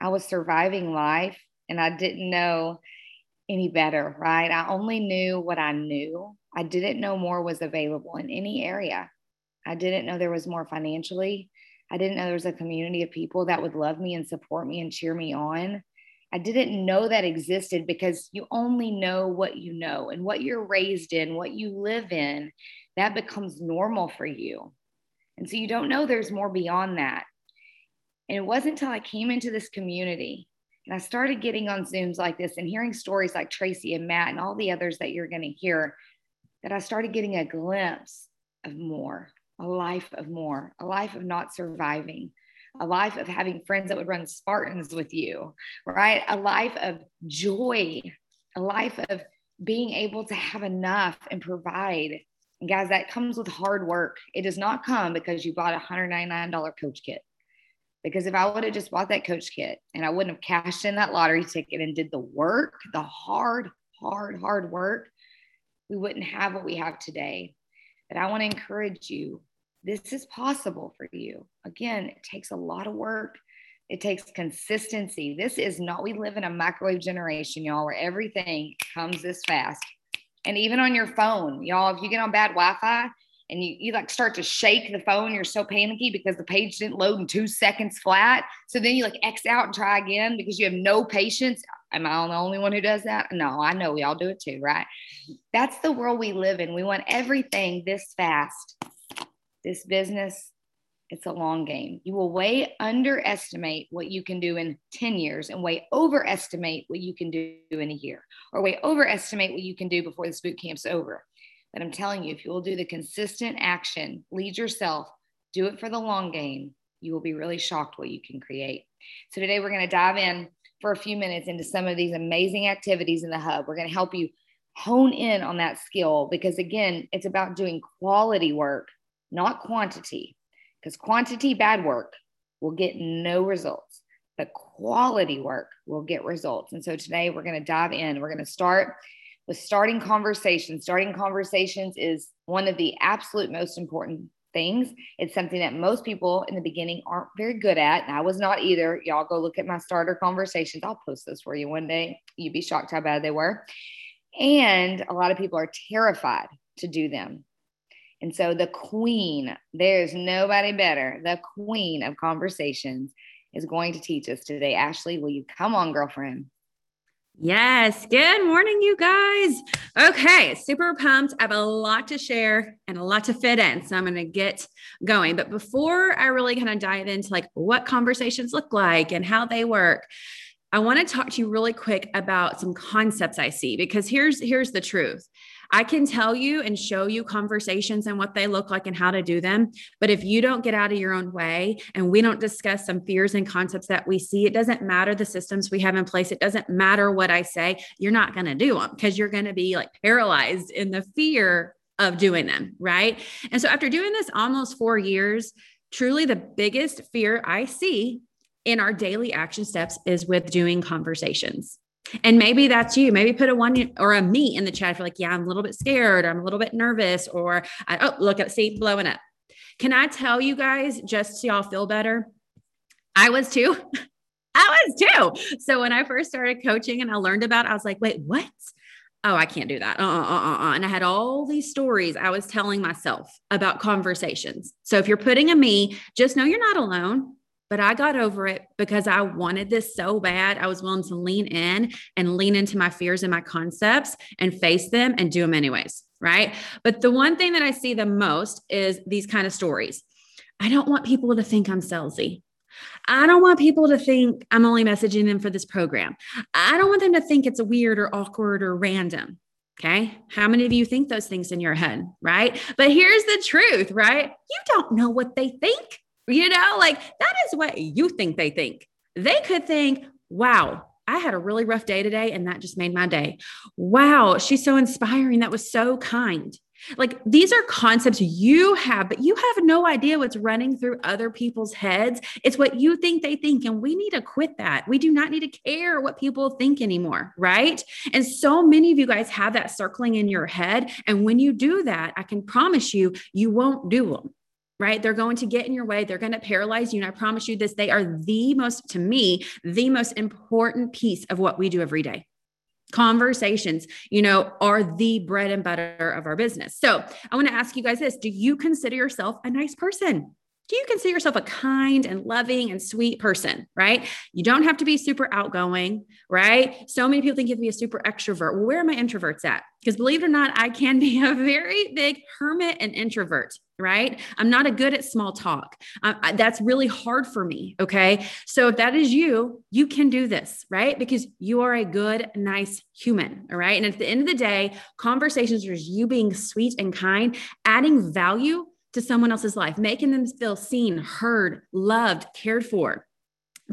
I was surviving life and I didn't know any better, right? I only knew what I knew. I didn't know more was available in any area. I didn't know there was more financially. I didn't know there was a community of people that would love me and support me and cheer me on. I didn't know that existed because you only know what you know and what you're raised in, what you live in, that becomes normal for you. And so you don't know there's more beyond that. And it wasn't until I came into this community and I started getting on Zooms like this and hearing stories like Tracy and Matt and all the others that you're going to hear that I started getting a glimpse of more, a life of more, a life of not surviving, a life of having friends that would run Spartans with you, right? A life of joy, a life of being able to have enough and provide. And guys, that comes with hard work. It does not come because you bought a $199 coach kit. Because if I would have just bought that coach kit and I wouldn't have cashed in that lottery ticket and did the work, the hard, hard, hard work, we wouldn't have what we have today. But I want to encourage you this is possible for you. Again, it takes a lot of work. It takes consistency. This is not, we live in a microwave generation, y'all, where everything comes this fast. And even on your phone, y'all, if you get on bad Wi Fi, and you, you like start to shake the phone. You're so panicky because the page didn't load in two seconds flat. So then you like X out and try again because you have no patience. Am I the only one who does that? No, I know we all do it too, right? That's the world we live in. We want everything this fast. This business, it's a long game. You will way underestimate what you can do in 10 years and way overestimate what you can do in a year, or way overestimate what you can do before this boot camp's over. But I'm telling you, if you will do the consistent action, lead yourself, do it for the long game, you will be really shocked what you can create. So today we're going to dive in for a few minutes into some of these amazing activities in the hub. We're going to help you hone in on that skill because again, it's about doing quality work, not quantity. Because quantity bad work will get no results, but quality work will get results. And so today we're going to dive in. We're going to start with starting conversations. Starting conversations is one of the absolute most important things. It's something that most people in the beginning aren't very good at. And I was not either. Y'all go look at my starter conversations. I'll post those for you one day. You'd be shocked how bad they were. And a lot of people are terrified to do them. And so the queen, there's nobody better, the queen of conversations is going to teach us today. Ashley, will you come on, girlfriend? Yes. Good morning, you guys. Okay. Super pumped. I have a lot to share and a lot to fit in. So I'm going to get going. But before I really kind of dive into like what conversations look like and how they work, I want to talk to you really quick about some concepts I see because here's here's the truth. I can tell you and show you conversations and what they look like and how to do them. But if you don't get out of your own way and we don't discuss some fears and concepts that we see, it doesn't matter the systems we have in place. It doesn't matter what I say. You're not going to do them because you're going to be like paralyzed in the fear of doing them. Right. And so after doing this almost four years, truly the biggest fear I see in our daily action steps is with doing conversations. And maybe that's you. Maybe put a one or a me in the chat. If you're like, yeah, I'm a little bit scared, or I'm a little bit nervous, or I, oh, look at see blowing up. Can I tell you guys just so y'all feel better? I was too. <laughs> I was too. So when I first started coaching and I learned about, it, I was like, wait, what? Oh, I can't do that. Uh, uh, uh, uh. And I had all these stories I was telling myself about conversations. So if you're putting a me, just know you're not alone but I got over it because I wanted this so bad. I was willing to lean in and lean into my fears and my concepts and face them and do them anyways. Right. But the one thing that I see the most is these kind of stories. I don't want people to think I'm salesy. I don't want people to think I'm only messaging them for this program. I don't want them to think it's weird or awkward or random. Okay. How many of you think those things in your head? Right. But here's the truth, right? You don't know what they think. You know, like that is what you think they think. They could think, wow, I had a really rough day today and that just made my day. Wow, she's so inspiring. That was so kind. Like these are concepts you have, but you have no idea what's running through other people's heads. It's what you think they think. And we need to quit that. We do not need to care what people think anymore. Right. And so many of you guys have that circling in your head. And when you do that, I can promise you, you won't do them right? They're going to get in your way. They're going to paralyze you. And I promise you this, they are the most, to me, the most important piece of what we do every day. Conversations, you know, are the bread and butter of our business. So I want to ask you guys this Do you consider yourself a nice person? Do you consider yourself a kind and loving and sweet person, right? You don't have to be super outgoing, right? So many people think you have to be a super extrovert. Where are my introverts at? Because believe it or not, I can be <laughs> a very big hermit and introvert, right? I'm not a good at small talk. I, that's really hard for me. Okay. So if that is you, you can do this, right? Because you are a good, nice human. All right. And at the end of the day, conversations are you being sweet and kind, adding value to someone else's life, making them feel seen, heard, loved, cared for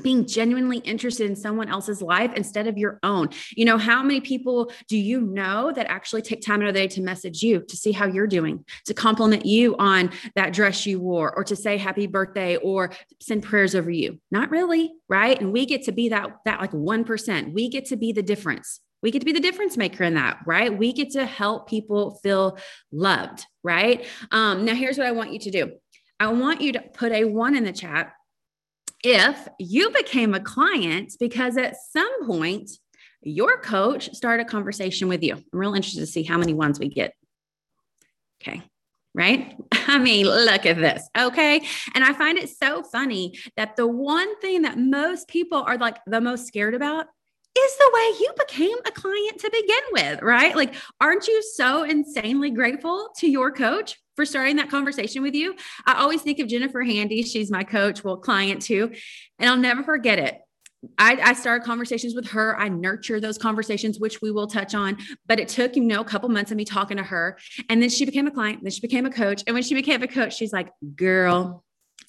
being genuinely interested in someone else's life instead of your own. You know, how many people do you know that actually take time out of the day to message you to see how you're doing, to compliment you on that dress you wore, or to say happy birthday or send prayers over you? Not really, right? And we get to be that that like 1%. We get to be the difference. We get to be the difference maker in that, right? We get to help people feel loved, right? Um, now, here's what I want you to do I want you to put a one in the chat if you became a client because at some point your coach started a conversation with you. I'm real interested to see how many ones we get. Okay. Right. <laughs> I mean, look at this. Okay. And I find it so funny that the one thing that most people are like the most scared about is the way you became a client to begin with, right? Like, aren't you so insanely grateful to your coach for starting that conversation with you? I always think of Jennifer Handy. She's my coach, well, client too. And I'll never forget it. I, I started conversations with her. I nurture those conversations, which we will touch on. But it took, you know, a couple months of me talking to her. And then she became a client. Then she became a coach. And when she became a coach, she's like, girl,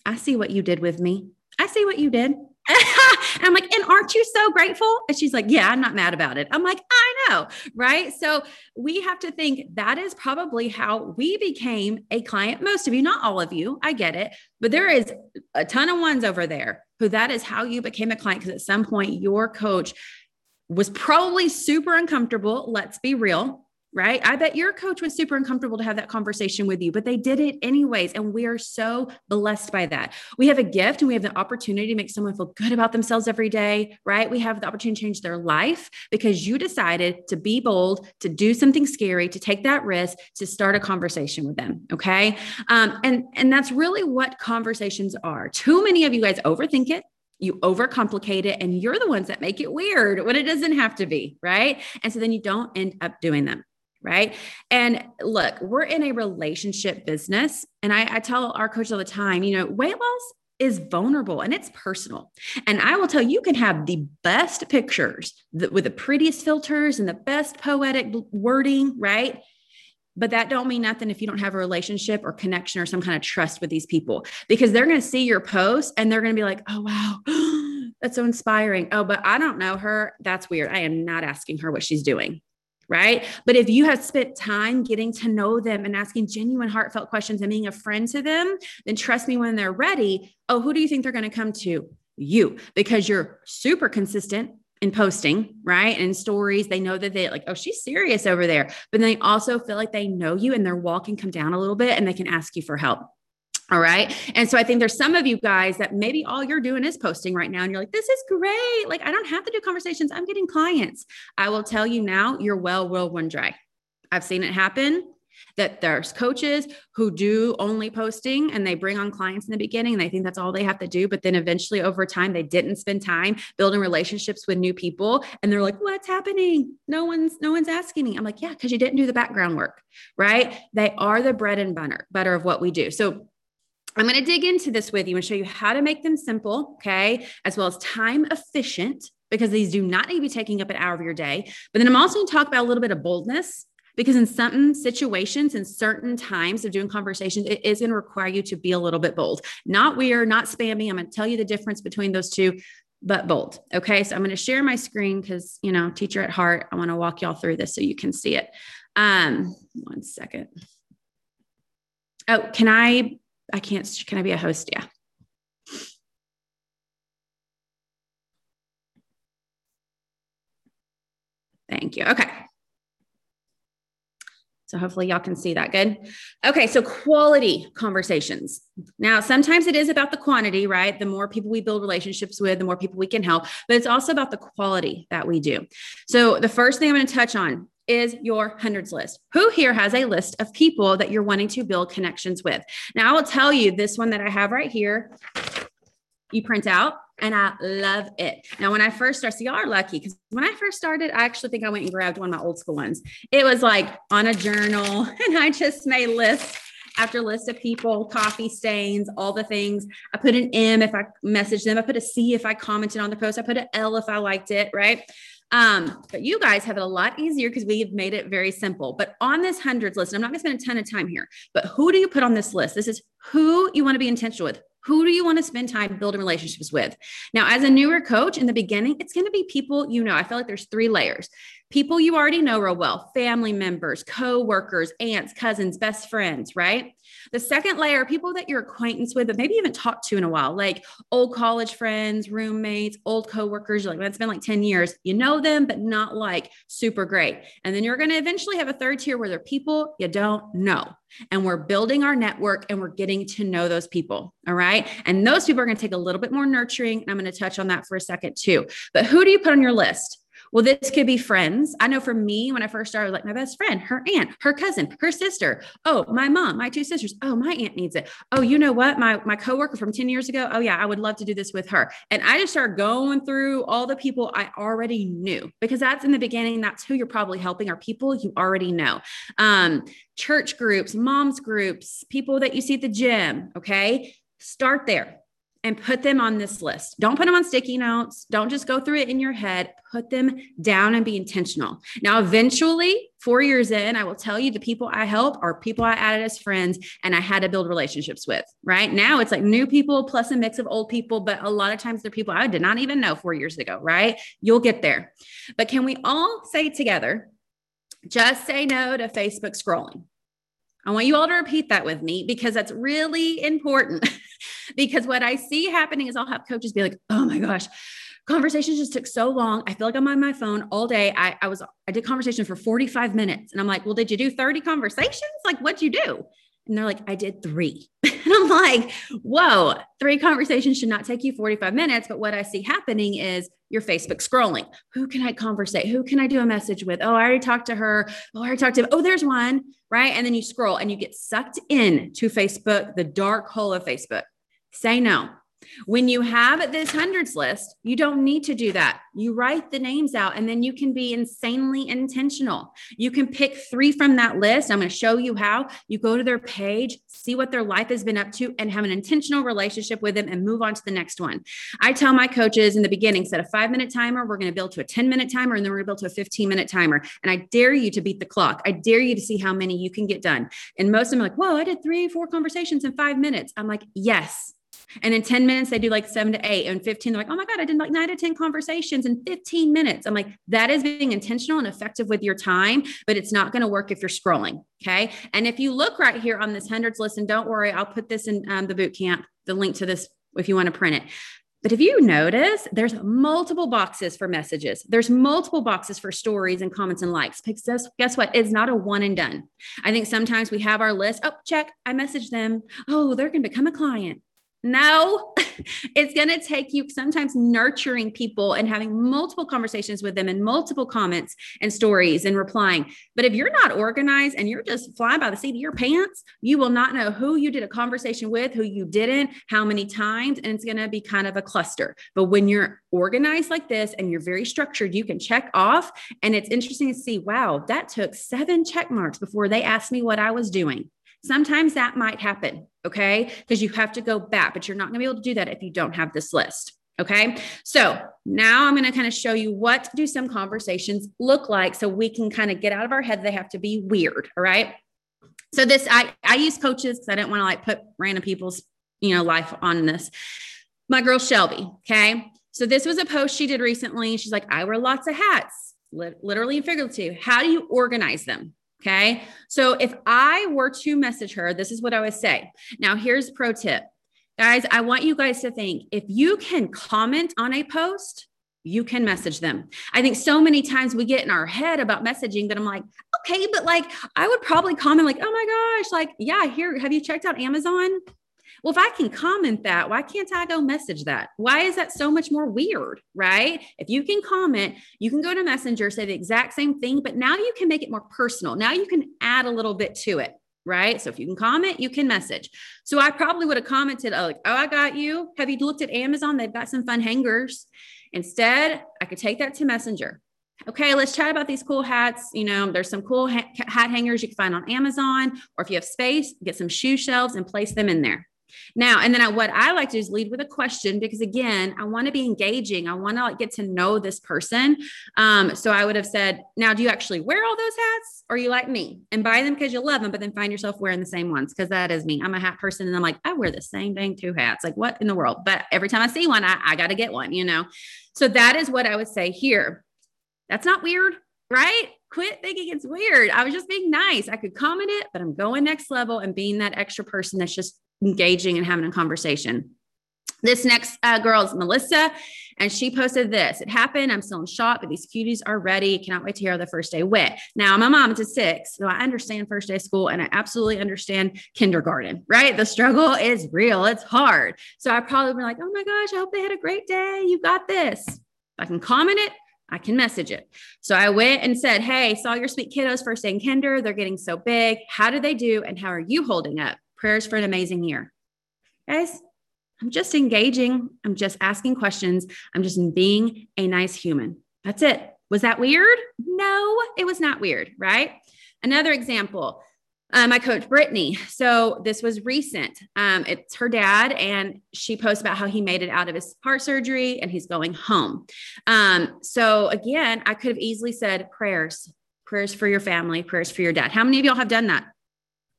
I see what you did with me. I see what you did. <laughs> and I'm like, and aren't you so grateful? And she's like, yeah, I'm not mad about it. I'm like, I know. Right. So we have to think that is probably how we became a client. Most of you, not all of you, I get it, but there is a ton of ones over there who that is how you became a client. Because at some point, your coach was probably super uncomfortable. Let's be real right? I bet your coach was super uncomfortable to have that conversation with you, but they did it anyways. And we are so blessed by that. We have a gift and we have the opportunity to make someone feel good about themselves every day, right? We have the opportunity to change their life because you decided to be bold, to do something scary, to take that risk, to start a conversation with them. Okay. Um, and, and that's really what conversations are. Too many of you guys overthink it you overcomplicate it and you're the ones that make it weird when it doesn't have to be right and so then you don't end up doing them right? And look, we're in a relationship business. And I, I, tell our coaches all the time, you know, weight loss is vulnerable and it's personal. And I will tell you, you can have the best pictures with the prettiest filters and the best poetic wording, right? But that don't mean nothing if you don't have a relationship or connection or some kind of trust with these people because they're going to see your post and they're going to be like, "Oh wow, <gasps> that's so inspiring." Oh, but I don't know her. That's weird. I am not asking her what she's doing right? But if you have spent time getting to know them and asking genuine, heartfelt questions and being a friend to them, then trust me when they're ready. Oh, who do you think they're going to come to? You, because you're super consistent in posting, right? And stories, they know that they like, oh, she's serious over there. But they also feel like they know you and their wall can come down a little bit and they can ask you for help. All right. And so I think there's some of you guys that maybe all you're doing is posting right now and you're like, this is great. Like, I don't have to do conversations. I'm getting clients. I will tell you now, your well will run dry. I've seen it happen that there's coaches who do only posting and they bring on clients in the beginning and they think that's all they have to do but then eventually over time they didn't spend time building relationships with new people and they're like what's happening no one's no one's asking me i'm like yeah because you didn't do the background work right they are the bread and butter butter of what we do so I'm going to dig into this with you and show you how to make them simple, okay, as well as time efficient, because these do not need to be taking up an hour of your day. But then I'm also going to talk about a little bit of boldness, because in certain situations in certain times of doing conversations, it is going to require you to be a little bit bold, not weird, not spammy. I'm going to tell you the difference between those two, but bold. Okay, so I'm going to share my screen because you know, teacher at heart, I want to walk y'all through this so you can see it. Um, one second. Oh, can I I can't, can I be a host? Yeah. Thank you. Okay. So hopefully y'all can see that good. Okay, so quality conversations. Now, sometimes it is about the quantity, right? The more people we build relationships with, the more people we can help, but it's also about the quality that we do. So the first thing I'm going to touch on is your hundreds list. Who here has a list of people that you're wanting to build connections with? Now, I will tell you this one that I have right here, you print out, and I love it. Now, when I first started, so y'all are lucky because when I first started, I actually think I went and grabbed one of my old school ones. It was like on a journal, <laughs> and I just made lists after list of people, coffee stains, all the things. I put an M if I messaged them. I put a C if I commented on the post. I put an L if I liked it, right? Um, but you guys have it a lot easier because we've made it very simple. But on this hundreds list, I'm not going to spend a ton of time here, but who do you put on this list? This is who you want to be intentional with. Who do you want to spend time building relationships with? Now, as a newer coach in the beginning, it's going to be people you know. I feel like there's three layers people you already know real well, family members, co workers, aunts, cousins, best friends, right? The second layer, people that you're acquaintance with, but maybe even talked to in a while, like old college friends, roommates, old coworkers. You're like, that's been like 10 years. You know them, but not like super great. And then you're going to eventually have a third tier where they're people you don't know. And we're building our network and we're getting to know those people. All right. And those people are going to take a little bit more nurturing. And I'm going to touch on that for a second too. But who do you put on your list? Well, this could be friends. I know for me, when I first started, like my best friend, her aunt, her cousin, her sister. Oh, my mom, my two sisters. Oh, my aunt needs it. Oh, you know what? My my coworker from 10 years ago. Oh, yeah, I would love to do this with her. And I just started going through all the people I already knew because that's in the beginning. That's who you're probably helping are people you already know. Um, church groups, moms groups, people that you see at the gym. Okay. Start there and put them on this list. Don't put them on sticky notes. Don't just go through it in your head. Put them down and be intentional. Now, eventually, four years in, I will tell you the people I help are people I added as friends and I had to build relationships with. Right now, it's like new people plus a mix of old people, but a lot of times they're people I did not even know four years ago. Right? You'll get there. But can we all say together, just say no to Facebook scrolling? I want you all to repeat that with me because that's really important. <laughs> because what I see happening is I'll have coaches be like, oh my gosh, conversations just took so long. I feel like I'm on my phone all day. I, I was, I did conversation for 45 minutes and I'm like, well, did you do 30 conversations? Like, what'd you do? And they're like, I did three. <laughs> and I'm like, whoa, three conversations should not take you 45 minutes. But what I see happening is your Facebook scrolling. Who can I conversate? Who can I do a message with? Oh, I already talked to her. Oh, I already talked to. Oh, there's one. Right. And then you scroll and you get sucked in to Facebook, the dark hole of Facebook. Say no. When you have this hundreds list, you don't need to do that. You write the names out and then you can be insanely intentional. You can pick three from that list. I'm going to show you how. You go to their page, see what their life has been up to, and have an intentional relationship with them and move on to the next one. I tell my coaches in the beginning set a five minute timer. We're going to build to a 10 minute timer and then we're going to build to a 15 minute timer. And I dare you to beat the clock. I dare you to see how many you can get done. And most of them are like, whoa, I did three, four conversations in five minutes. I'm like, yes, and in 10 minutes, they do like seven to eight. And 15, they're like, oh my God, I did like nine to 10 conversations in 15 minutes. I'm like, that is being intentional and effective with your time, but it's not going to work if you're scrolling. Okay. And if you look right here on this hundreds list, and don't worry, I'll put this in um, the boot camp, the link to this if you want to print it. But if you notice, there's multiple boxes for messages. There's multiple boxes for stories and comments and likes. Because guess what? It's not a one and done. I think sometimes we have our list. Oh, check. I messaged them. Oh, they're going to become a client. No, <laughs> it's going to take you sometimes nurturing people and having multiple conversations with them and multiple comments and stories and replying. But if you're not organized and you're just flying by the seat of your pants, you will not know who you did a conversation with, who you didn't, how many times, and it's going to be kind of a cluster. But when you're organized like this and you're very structured, you can check off. And it's interesting to see, wow, that took seven check marks before they asked me what I was doing. Sometimes that might happen, okay? Because you have to go back, but you're not going to be able to do that if you don't have this list. Okay. So now I'm going to kind of show you what do some conversations look like so we can kind of get out of our head. They have to be weird. All right. So this, I, I use coaches because I didn't want to like put random people's, you know, life on this. My girl Shelby. Okay. So this was a post she did recently. She's like, I wear lots of hats, literally and figuratively. How do you organize them? Okay. So if I were to message her, this is what I would say. Now, here's pro tip. Guys, I want you guys to think if you can comment on a post, you can message them. I think so many times we get in our head about messaging that I'm like, okay, but like I would probably comment like, oh my gosh, like, yeah, here, have you checked out Amazon? Well, if I can comment that, why can't I go message that? Why is that so much more weird, right? If you can comment, you can go to Messenger, say the exact same thing, but now you can make it more personal. Now you can add a little bit to it right? So if you can comment, you can message. So I probably would have commented, oh, like, oh, I got you. Have you looked at Amazon? They've got some fun hangers. Instead, I could take that to Messenger. Okay, let's chat about these cool hats. You know, there's some cool hat hangers you can find on Amazon, or if you have space, get some shoe shelves and place them in there. Now, and then I, what I like to do is lead with a question because again, I want to be engaging. I want to like get to know this person. Um, so I would have said, now, do you actually wear all those hats or you like me and buy them because you love them, but then find yourself wearing the same ones? Because that is me. I'm a hat person and I'm like, I wear the same dang two hats. Like what in the world? But every time I see one, I, I got to get one, you know? So that is what I would say here. That's not weird, right? quit thinking it's weird. I was just being nice. I could comment it, but I'm going next level and being that extra person that's just engaging and having a conversation. This next uh, girl is Melissa, and she posted this. It happened. I'm still in shock, but these cuties are ready. Cannot wait to hear the first day went. Now, a mom to six, so I understand first day school and I absolutely understand kindergarten, right? The struggle is real, it's hard. So I probably be like, oh my gosh, I hope they had a great day. You got this. If I can comment it, I can message it. So I went and said, Hey, saw your sweet kiddos first day in kinder. They're getting so big. How did they do? And how are you holding up? Prayers for an amazing year. Guys, I'm just engaging. I'm just asking questions. I'm just being a nice human. That's it. Was that weird? No, it was not weird, right? Another example. Um, my coach Brittany. So this was recent. Um, it's her dad, and she posts about how he made it out of his heart surgery and he's going home. Um, so again, I could have easily said prayers, prayers for your family, prayers for your dad. How many of y'all have done that?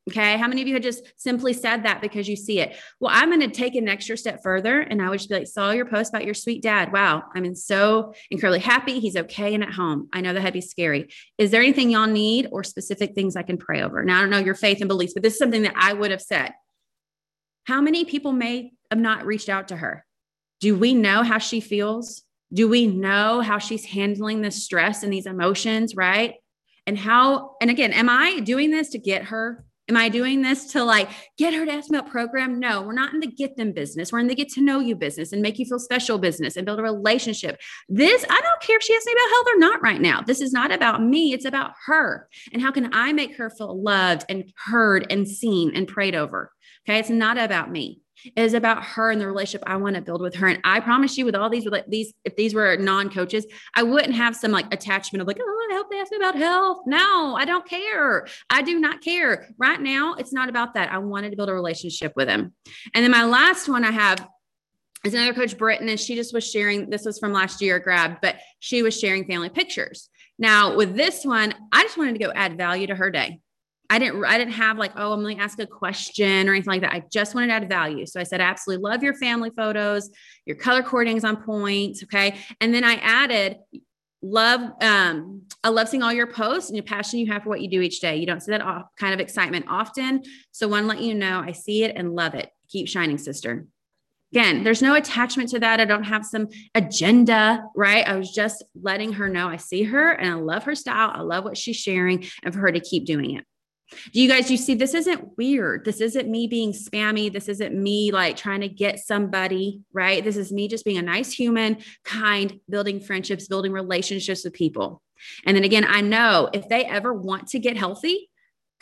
Okay. How many of you had just simply said that because you see it? Well, I'm going to take an extra step further and I would just be like, saw your post about your sweet dad. Wow. I'm so incredibly happy. He's okay and at home. I know that had be scary. Is there anything y'all need or specific things I can pray over? Now, I don't know your faith and beliefs, but this is something that I would have said. How many people may have not reached out to her? Do we know how she feels? Do we know how she's handling the stress and these emotions? Right. And how, and again, am I doing this to get her? Am I doing this to like get her to ask me about program? No, we're not in the get them business. We're in the get to know you business and make you feel special business and build a relationship. This, I don't care if she asks me about health or not right now. This is not about me. It's about her. And how can I make her feel loved and heard and seen and prayed over? Okay. It's not about me. Is about her and the relationship I want to build with her. And I promise you, with all these, with these, if these were non-coaches, I wouldn't have some like attachment of like, oh, I hope they ask me about health. No, I don't care. I do not care. Right now, it's not about that. I wanted to build a relationship with him. And then my last one I have is another coach, Britton, and she just was sharing. This was from last year, grabbed, but she was sharing family pictures. Now, with this one, I just wanted to go add value to her day. I didn't I didn't have like, oh, I'm to ask a question or anything like that. I just wanted to add value. So I said, I absolutely love your family photos. Your color cording's on point. Okay. And then I added love um I love seeing all your posts and the passion you have for what you do each day. You don't see that kind of excitement often. So one let you know I see it and love it. Keep shining, sister. Again, there's no attachment to that. I don't have some agenda, right? I was just letting her know I see her and I love her style. I love what she's sharing and for her to keep doing it. Do you guys, you see, this isn't weird. This isn't me being spammy. This isn't me like trying to get somebody, right? This is me just being a nice human, kind, building friendships, building relationships with people. And then again, I know if they ever want to get healthy,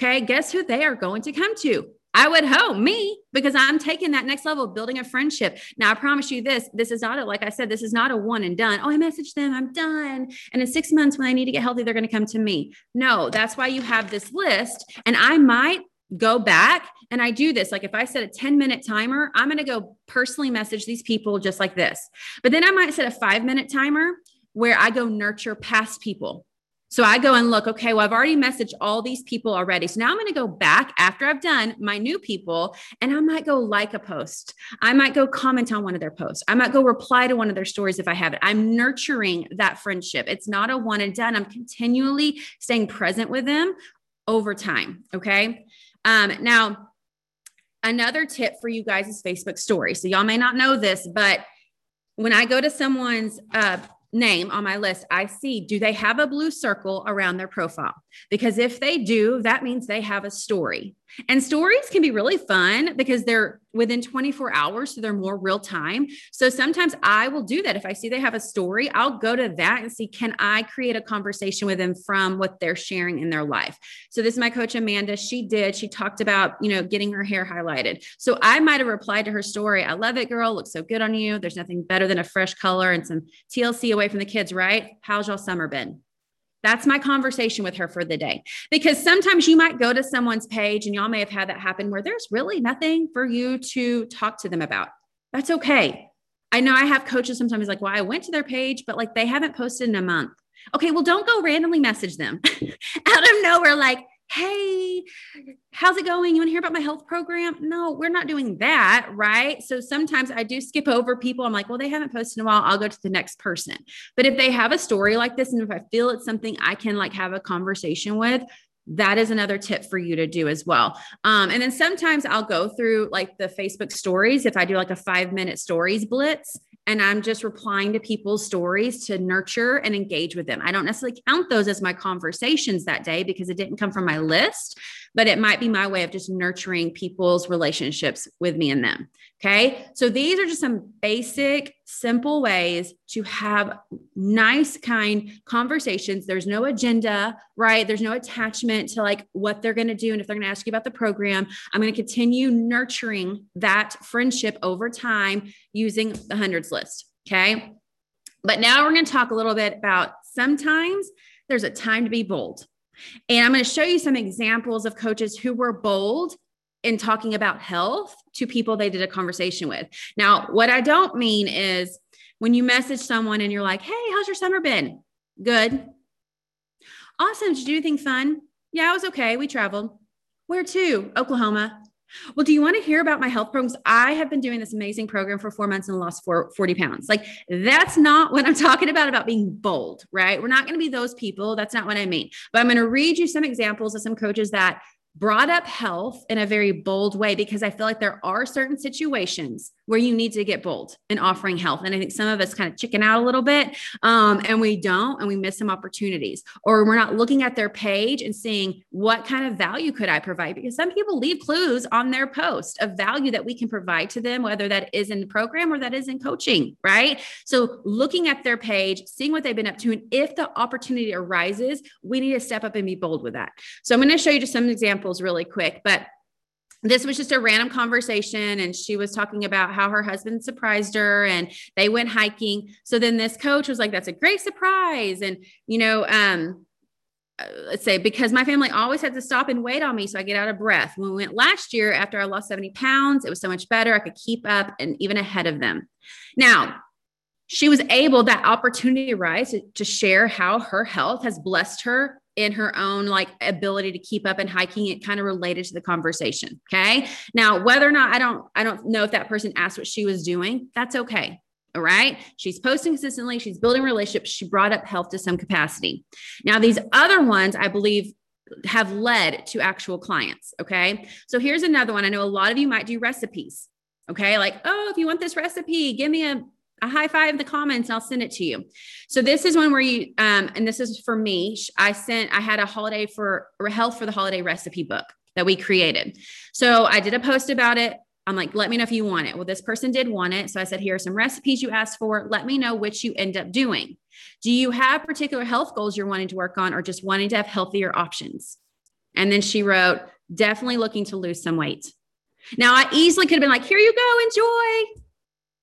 okay, guess who they are going to come to? I would hope me because I'm taking that next level, building a friendship. Now, I promise you this this is not a, like I said, this is not a one and done. Oh, I messaged them, I'm done. And in six months, when I need to get healthy, they're going to come to me. No, that's why you have this list. And I might go back and I do this. Like if I set a 10 minute timer, I'm going to go personally message these people just like this. But then I might set a five minute timer where I go nurture past people. So I go and look, okay, well, I've already messaged all these people already. So now I'm going to go back after I've done my new people and I might go like a post. I might go comment on one of their posts. I might go reply to one of their stories if I have it. I'm nurturing that friendship. It's not a one and done. I'm continually staying present with them over time. Okay. Um, now, another tip for you guys is Facebook stories. So y'all may not know this, but when I go to someone's uh, name on my list, I see do they have a blue circle around their profile? Because if they do, that means they have a story. And stories can be really fun because they're within 24 hours, so they're more real time. So sometimes I will do that. If I see they have a story, I'll go to that and see can I create a conversation with them from what they're sharing in their life. So this is my coach Amanda. She did. She talked about, you know, getting her hair highlighted. So I might have replied to her story. I love it, girl. Looks so good on you. There's nothing better than a fresh color and some TLC away from the kids, right? How's y'all summer been? That's my conversation with her for the day. Because sometimes you might go to someone's page, and y'all may have had that happen where there's really nothing for you to talk to them about. That's okay. I know I have coaches sometimes like, well, I went to their page, but like they haven't posted in a month. Okay, well, don't go randomly message them <laughs> out of nowhere, like, hey, how's it going? You want to hear about my health program? No, we're not doing that. Right. So sometimes I do skip over people. I'm like, well, they haven't posted in a while. I'll go to the next person. But if they have a story like this, and if I feel it's something I can like have a conversation with, that is another tip for you to do as well. Um, and then sometimes I'll go through like the Facebook stories if I do like a five minute stories blitz and I'm just replying to people's stories to nurture and engage with them. I don't necessarily count those as my conversations that day because it didn't come from my list, but it might be my way of just nurturing people's relationships with me and them. Okay. So these are just some basic, simple ways to have nice, kind conversations. There's no agenda, right? There's no attachment to like what they're going to do. And if they're going to ask you about the program, I'm going to continue nurturing that friendship over time using the hundreds list. Okay. But now we're going to talk a little bit about sometimes there's a time to be bold. And I'm going to show you some examples of coaches who were bold in talking about health to people they did a conversation with. Now, what I don't mean is when you message someone and you're like, hey, how's your summer been? Good. Awesome. Did you do anything fun? Yeah, it was okay. We traveled. Where to? Oklahoma. Well, do you want to hear about my health programs? I have been doing this amazing program for four months and lost 40 pounds. Like, that's not what I'm <laughs> talking about, about being bold, right? We're not going to be those people. That's not what I mean. But I'm going to read you some examples of some coaches that brought up health in a very bold way because I feel like there are certain situations where you need to get bold in offering health. And I think some of us kind of chicken out a little bit um, and we don't, and we miss some opportunities, or we're not looking at their page and seeing what kind of value could I provide? Because some people leave clues on their post of value that we can provide to them, whether that is in the program or that is in coaching, right? So looking at their page, seeing what they've been up to, and if the opportunity arises, we need to step up and be bold with that. So I'm going to show you just some examples really quick, but this was just a random conversation and she was talking about how her husband surprised her and they went hiking. So then this coach was like that's a great surprise. And you know um uh, let's say because my family always had to stop and wait on me so i get out of breath. When we went last year after i lost 70 pounds it was so much better. I could keep up and even ahead of them. Now she was able that opportunity to, to share how her health has blessed her in her own like ability to keep up and hiking it kind of related to the conversation okay? Now whether or not i don't i don't know if that person asked what she was doing that's okay all right? She's posting consistently she's building relationships she brought up health to some capacity. Now these other ones i believe have led to actual clients okay? So here's another one i know a lot of you might do recipes okay? Like oh if you want this recipe give me a a high five in the comments I'll send it to you. So this is one where you, um, and this is for me. I sent, I had a holiday for health for the holiday recipe book that we created. So I did a post about it. I'm like, let me know if you want it. Well, this person did want it. So I said, here are some recipes you asked for. Let me know which you end up doing. Do you have particular health goals you're wanting to work on or just wanting to have healthier options? And then she wrote, definitely looking to lose some weight. Now I easily could have been like, here you go, enjoy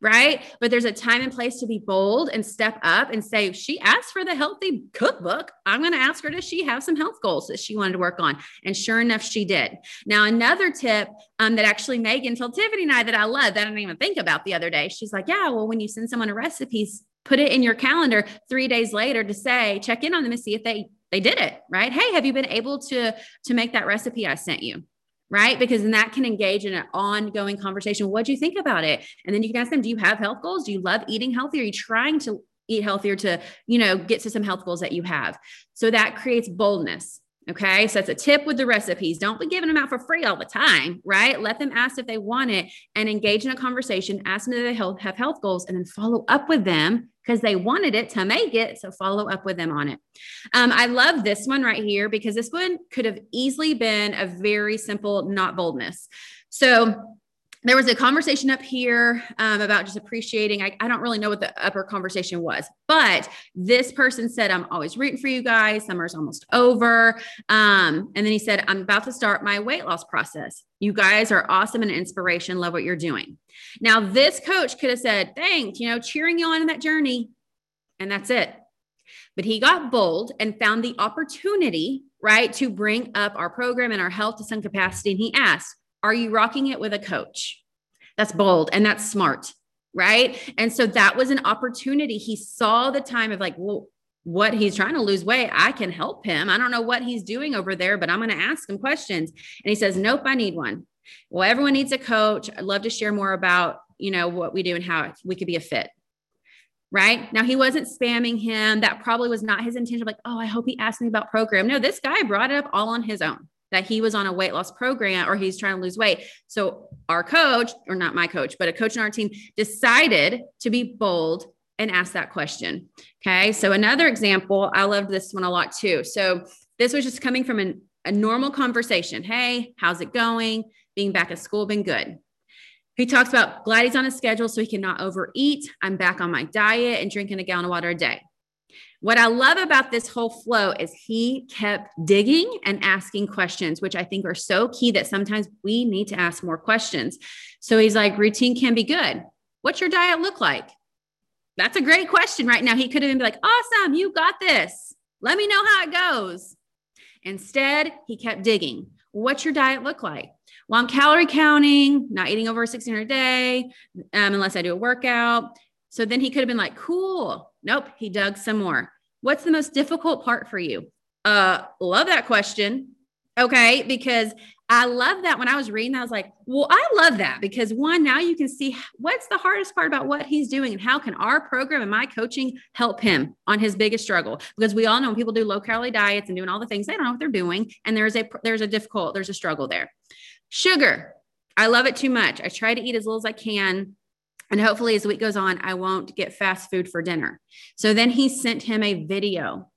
right? But there's a time and place to be bold and step up and say, she asked for the healthy cookbook. I'm going to ask her, does she have some health goals that she wanted to work on? And sure enough, she did. Now, another tip um, that actually Megan told Tiffany and I that I love that I didn't even think about the other day. She's like, yeah, well, when you send someone a recipe, put it in your calendar three days later to say, check in on them and see if they they did it right hey have you been able to to make that recipe i sent you right? Because then that can engage in an ongoing conversation. What do you think about it? And then you can ask them, do you have health goals? Do you love eating healthy? Are you trying to eat healthier to, you know, get to some health goals that you have? So that creates boldness. Okay. So that's a tip with the recipes. Don't be giving them out for free all the time, right? Let them ask if they want it and engage in a conversation. Ask them if they have health goals and then follow up with them because they wanted it to make it. So follow up with them on it. Um, I love this one right here because this one could have easily been a very simple, not boldness. So there was a conversation up here um, about just appreciating. I, I, don't really know what the upper conversation was, but this person said, I'm always rooting for you guys. Summer's almost over. Um, and then he said, I'm about to start my weight loss process. You guys are awesome and inspiration. Love what you're doing. Now, this coach could have said, Thanks, you know, cheering you on in that journey. And that's it. But he got bold and found the opportunity, right, to bring up our program and our health to some capacity. And he asked, are you rocking it with a coach? That's bold and that's smart. Right. And so that was an opportunity. He saw the time of like, well, what he's trying to lose weight, I can help him. I don't know what he's doing over there, but I'm going to ask him questions. And he says, Nope, I need one. Well, everyone needs a coach. I'd love to share more about, you know, what we do and how we could be a fit. Right now, he wasn't spamming him. That probably was not his intention. Like, oh, I hope he asked me about program. No, this guy brought it up all on his own that he was on a weight loss program or he's trying to lose weight. So our coach, or not my coach, but a coach on our team decided to be bold and ask that question. Okay. So another example, I loved this one a lot too. So this was just coming from an, a normal conversation. Hey, how's it going? Being back at school, been good. He talks about glad he's on a schedule so he cannot overeat. I'm back on my diet and drinking a gallon of water a day. What I love about this whole flow is he kept digging and asking questions, which I think are so key that sometimes we need to ask more questions. So he's like, routine can be good. What's your diet look like? That's a great question right now. He could have been like, awesome, you got this. Let me know how it goes. Instead, he kept digging. What's your diet look like? Well, I'm calorie counting, not eating over 1600 a day, um, unless I do a workout. So then he could have been like, cool. Nope. He dug some more. What's the most difficult part for you? Uh, love that question. Okay. Because I love that when I was reading, I was like, well, I love that because one, now you can see what's the hardest part about what he's doing and how can our program and my coaching help him on his biggest struggle? Because we all know when people do low calorie diets and doing all the things, they don't know what they're doing. And there's a, there's a difficult, there's a struggle there. Sugar. I love it too much. I try to eat as little as I can. And hopefully, as the week goes on, I won't get fast food for dinner. So then he sent him a video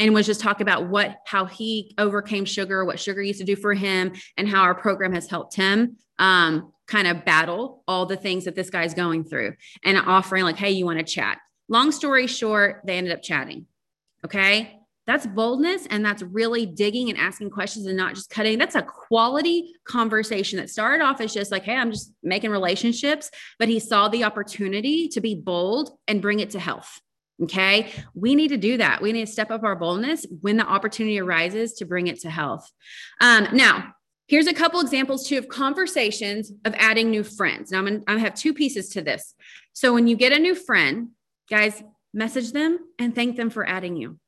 and was just talking about what how he overcame sugar, what sugar used to do for him, and how our program has helped him um, kind of battle all the things that this guy's going through and offering like, hey, you want to chat? Long story short, they ended up chatting. Okay. That's boldness and that's really digging and asking questions and not just cutting. That's a quality conversation that started off as just like, hey, I'm just making relationships. But he saw the opportunity to be bold and bring it to health. Okay. We need to do that. We need to step up our boldness when the opportunity arises to bring it to health. Um, now, here's a couple examples too of conversations of adding new friends. Now, I'm going to have two pieces to this. So, when you get a new friend, guys, message them and thank them for adding you.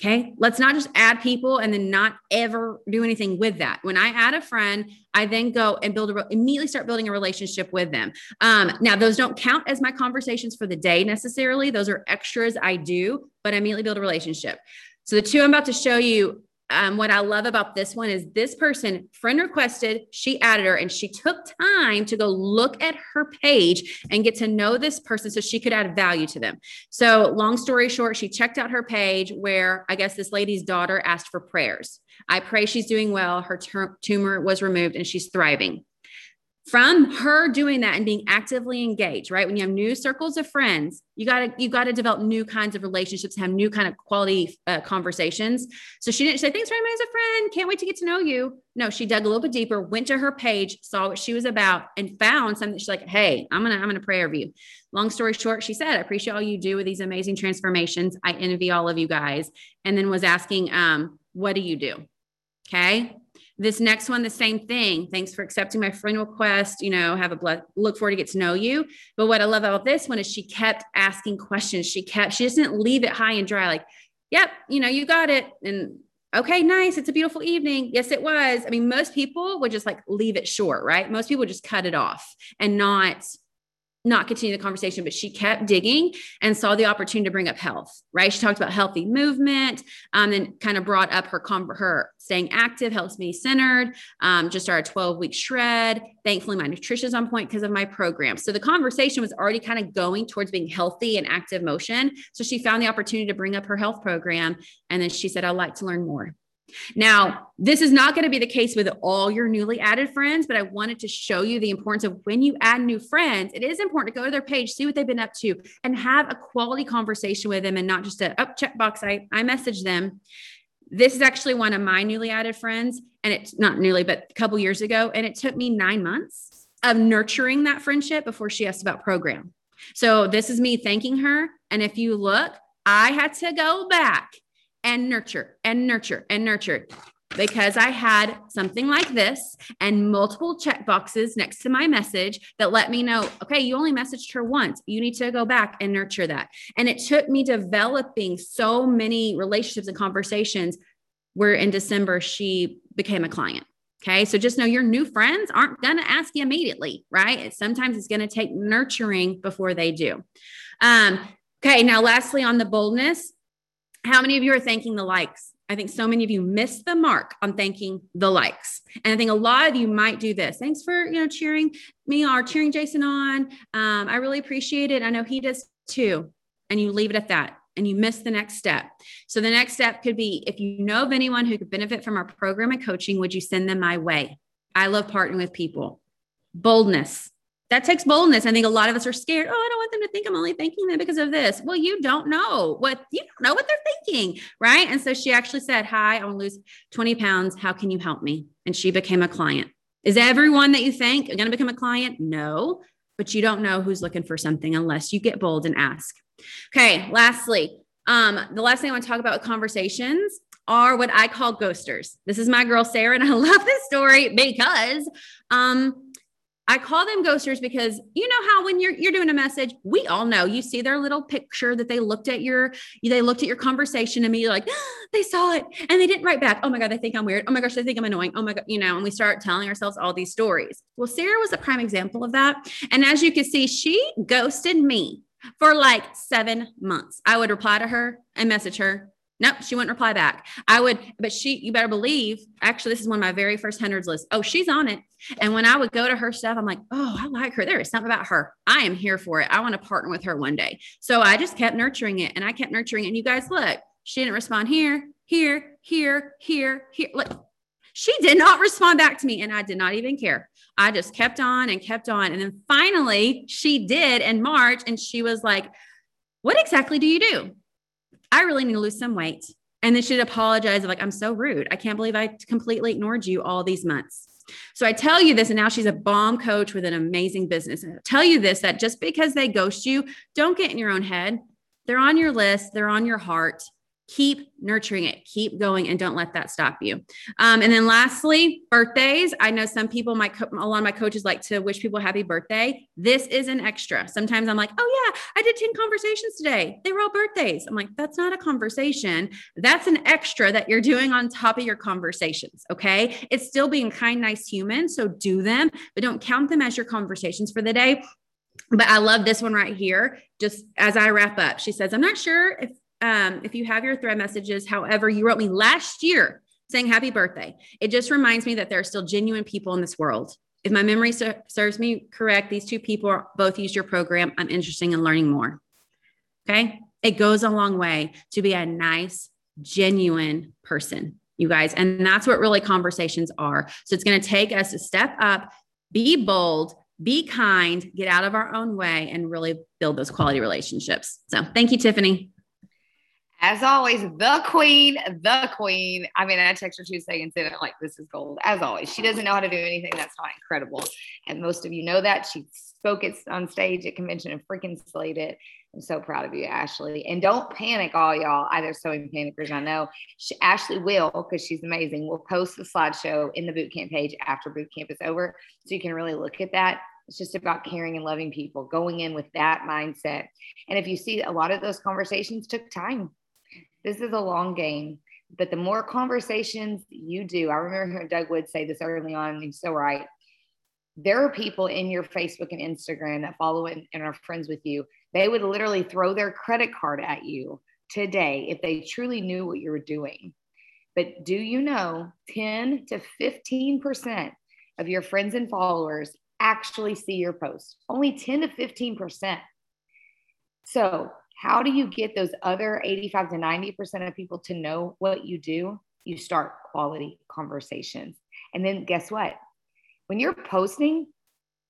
Okay. Let's not just add people and then not ever do anything with that. When I add a friend, I then go and build a immediately start building a relationship with them. Um, now, those don't count as my conversations for the day necessarily. Those are extras I do, but I immediately build a relationship. So the two I'm about to show you um, what I love about this one is this person friend requested, she added her, and she took time to go look at her page and get to know this person so she could add value to them. So, long story short, she checked out her page where I guess this lady's daughter asked for prayers. I pray she's doing well. Her tumor was removed and she's thriving from her doing that and being actively engaged right? When you have new circles of friends you got to you got to develop new kinds of relationships have new kind of quality uh, conversations. So she didn't say thanks for having me as a friend. Can't wait to get to know you. No she dug a little bit deeper went to her page saw what she was about and found something. She's like hey i'm gonna i'm gonna pray over you. Long story short she said i appreciate all you do with these amazing transformations. I envy all of you guys. And then was asking um what do you do? Okay this next one, the same thing. Thanks for accepting my friend request. You know, have a look forward to get to know you. But what I love about this one is she kept asking questions. She kept, she doesn't leave it high and dry, like, yep, you know, you got it. And okay, nice. It's a beautiful evening. Yes, it was. I mean, most people would just like leave it short, right? Most people just cut it off and not not continue the conversation, but she kept digging and saw the opportunity to bring up health, right? She talked about healthy movement um, and kind of brought up her, her staying active, helps me centered, um, just our 12 week shred. Thankfully, my nutrition is on point because of my program. So the conversation was already kind of going towards being healthy and active motion. So she found the opportunity to bring up her health program. And then she said, I'd like to learn more. Now, this is not going to be the case with all your newly added friends, but I wanted to show you the importance of when you add new friends, it is important to go to their page, see what they've been up to, and have a quality conversation with them and not just a up oh, checkbox. I, I message them. This is actually one of my newly added friends, and it's not newly, but a couple years ago. And it took me nine months of nurturing that friendship before she asked about program. So this is me thanking her. And if you look, I had to go back and nurture and nurture and nurture because I had something like this and multiple check boxes next to my message that let me know, okay, you only messaged her once. You need to go back and nurture that. And it took me developing so many relationships and conversations where in December she became a client. Okay. So just know your new friends aren't going to ask you immediately, right? Sometimes it's going to take nurturing before they do. Um, okay. Now, lastly, on the boldness, how many of you are thanking the likes? I think so many of you missed the mark on thanking the likes. And I think a lot of you might do this. Thanks for, you know, cheering me or cheering Jason on. Um, I really appreciate it. I know he does too. And you leave it at that and you miss the next step. So the next step could be if you know of anyone who could benefit from our program and coaching, would you send them my way? I love partnering with people. Boldness that takes boldness. I think a lot of us are scared. Oh, I don't want them to think I'm only thanking them because of this. Well, you don't know what you don't know what they're thinking, right? And so she actually said, "Hi, I want to lose 20 pounds. How can you help me?" And she became a client. Is everyone that you think going to become a client? No, but you don't know who's looking for something unless you get bold and ask. Okay. Lastly, um, the last thing I want to talk about with conversations are what I call ghosters. This is my girl Sarah, and I <laughs> love this story because um, I call them ghosters because you know how when you're you're doing a message, we all know you see their little picture that they looked at your they looked at your conversation and me like oh, <gasps> they saw it and they didn't write back. Oh my god, they think I'm weird. Oh my gosh, they think I'm annoying. Oh my god, you know, and we start telling ourselves all these stories. Well, Sarah was a prime example of that. And as you can see, she ghosted me for like 7 months. I would reply to her and message her Nope, she wouldn't reply back. I would, but she, you better believe, actually, this is one of my very first hundreds list. Oh, she's on it. And when I would go to her stuff, I'm like, oh, I like her. There is something about her. I am here for it. I want to partner with her one day. So I just kept nurturing it and I kept nurturing it. And you guys, look, she didn't respond here, here, here, here, here. Look, she did not respond back to me and I did not even care. I just kept on and kept on. And then finally, she did in March and she was like, what exactly do you do? I really need to lose some weight. And then she'd apologize, like, I'm so rude. I can't believe I completely ignored you all these months. So I tell you this, and now she's a bomb coach with an amazing business. And I tell you this that just because they ghost you, don't get in your own head. They're on your list, they're on your heart keep nurturing it. Keep going and don't let that stop you. Um, and then lastly birthdays. I know some people might co- a lot of my coaches like to wish people happy birthday. This is an extra. Sometimes i'm like oh yeah i did 10 conversations today. They were all birthdays. I'm like that's not a conversation. That's an extra that you're doing on top of your conversations okay? It's still being kind nice human so do them but don't count them as your conversations for the day. But I love this one right here. Just as I wrap up, she says, I'm not sure if um, if you have your thread messages, however, you wrote me last year saying happy birthday. It just reminds me that there are still genuine people in this world. If my memory ser- serves me correct, these two people both used your program. I'm interested in learning more. Okay. It goes a long way to be a nice, genuine person, you guys. And that's what really conversations are. So it's going to take us to step up, be bold, be kind, get out of our own way, and really build those quality relationships. So thank you, Tiffany. As always, the queen, the queen. I mean, I text her two seconds in, like, this is gold. As always, she doesn't know how to do anything that's not incredible. And most of you know that. She spoke it on stage at convention and freaking slayed it. I'm so proud of you, Ashley. And don't panic, all y'all. I, there's so many panickers I know. She, Ashley will, because she's amazing, will post the slideshow in the boot camp page after boot camp is over. So you can really look at that. It's just about caring and loving people, going in with that mindset. And if you see a lot of those conversations took time, this is a long game, but the more conversations you do, I remember hearing Doug Wood say this early on, he's so right. There are people in your Facebook and Instagram that follow and, and are friends with you. They would literally throw their credit card at you today if they truly knew what you were doing. But do you know 10 to 15% of your friends and followers actually see your post? Only 10 to 15%. So how do you get those other 85 to 90% of people to know what you do? You start quality conversations. And then guess what? When you're posting,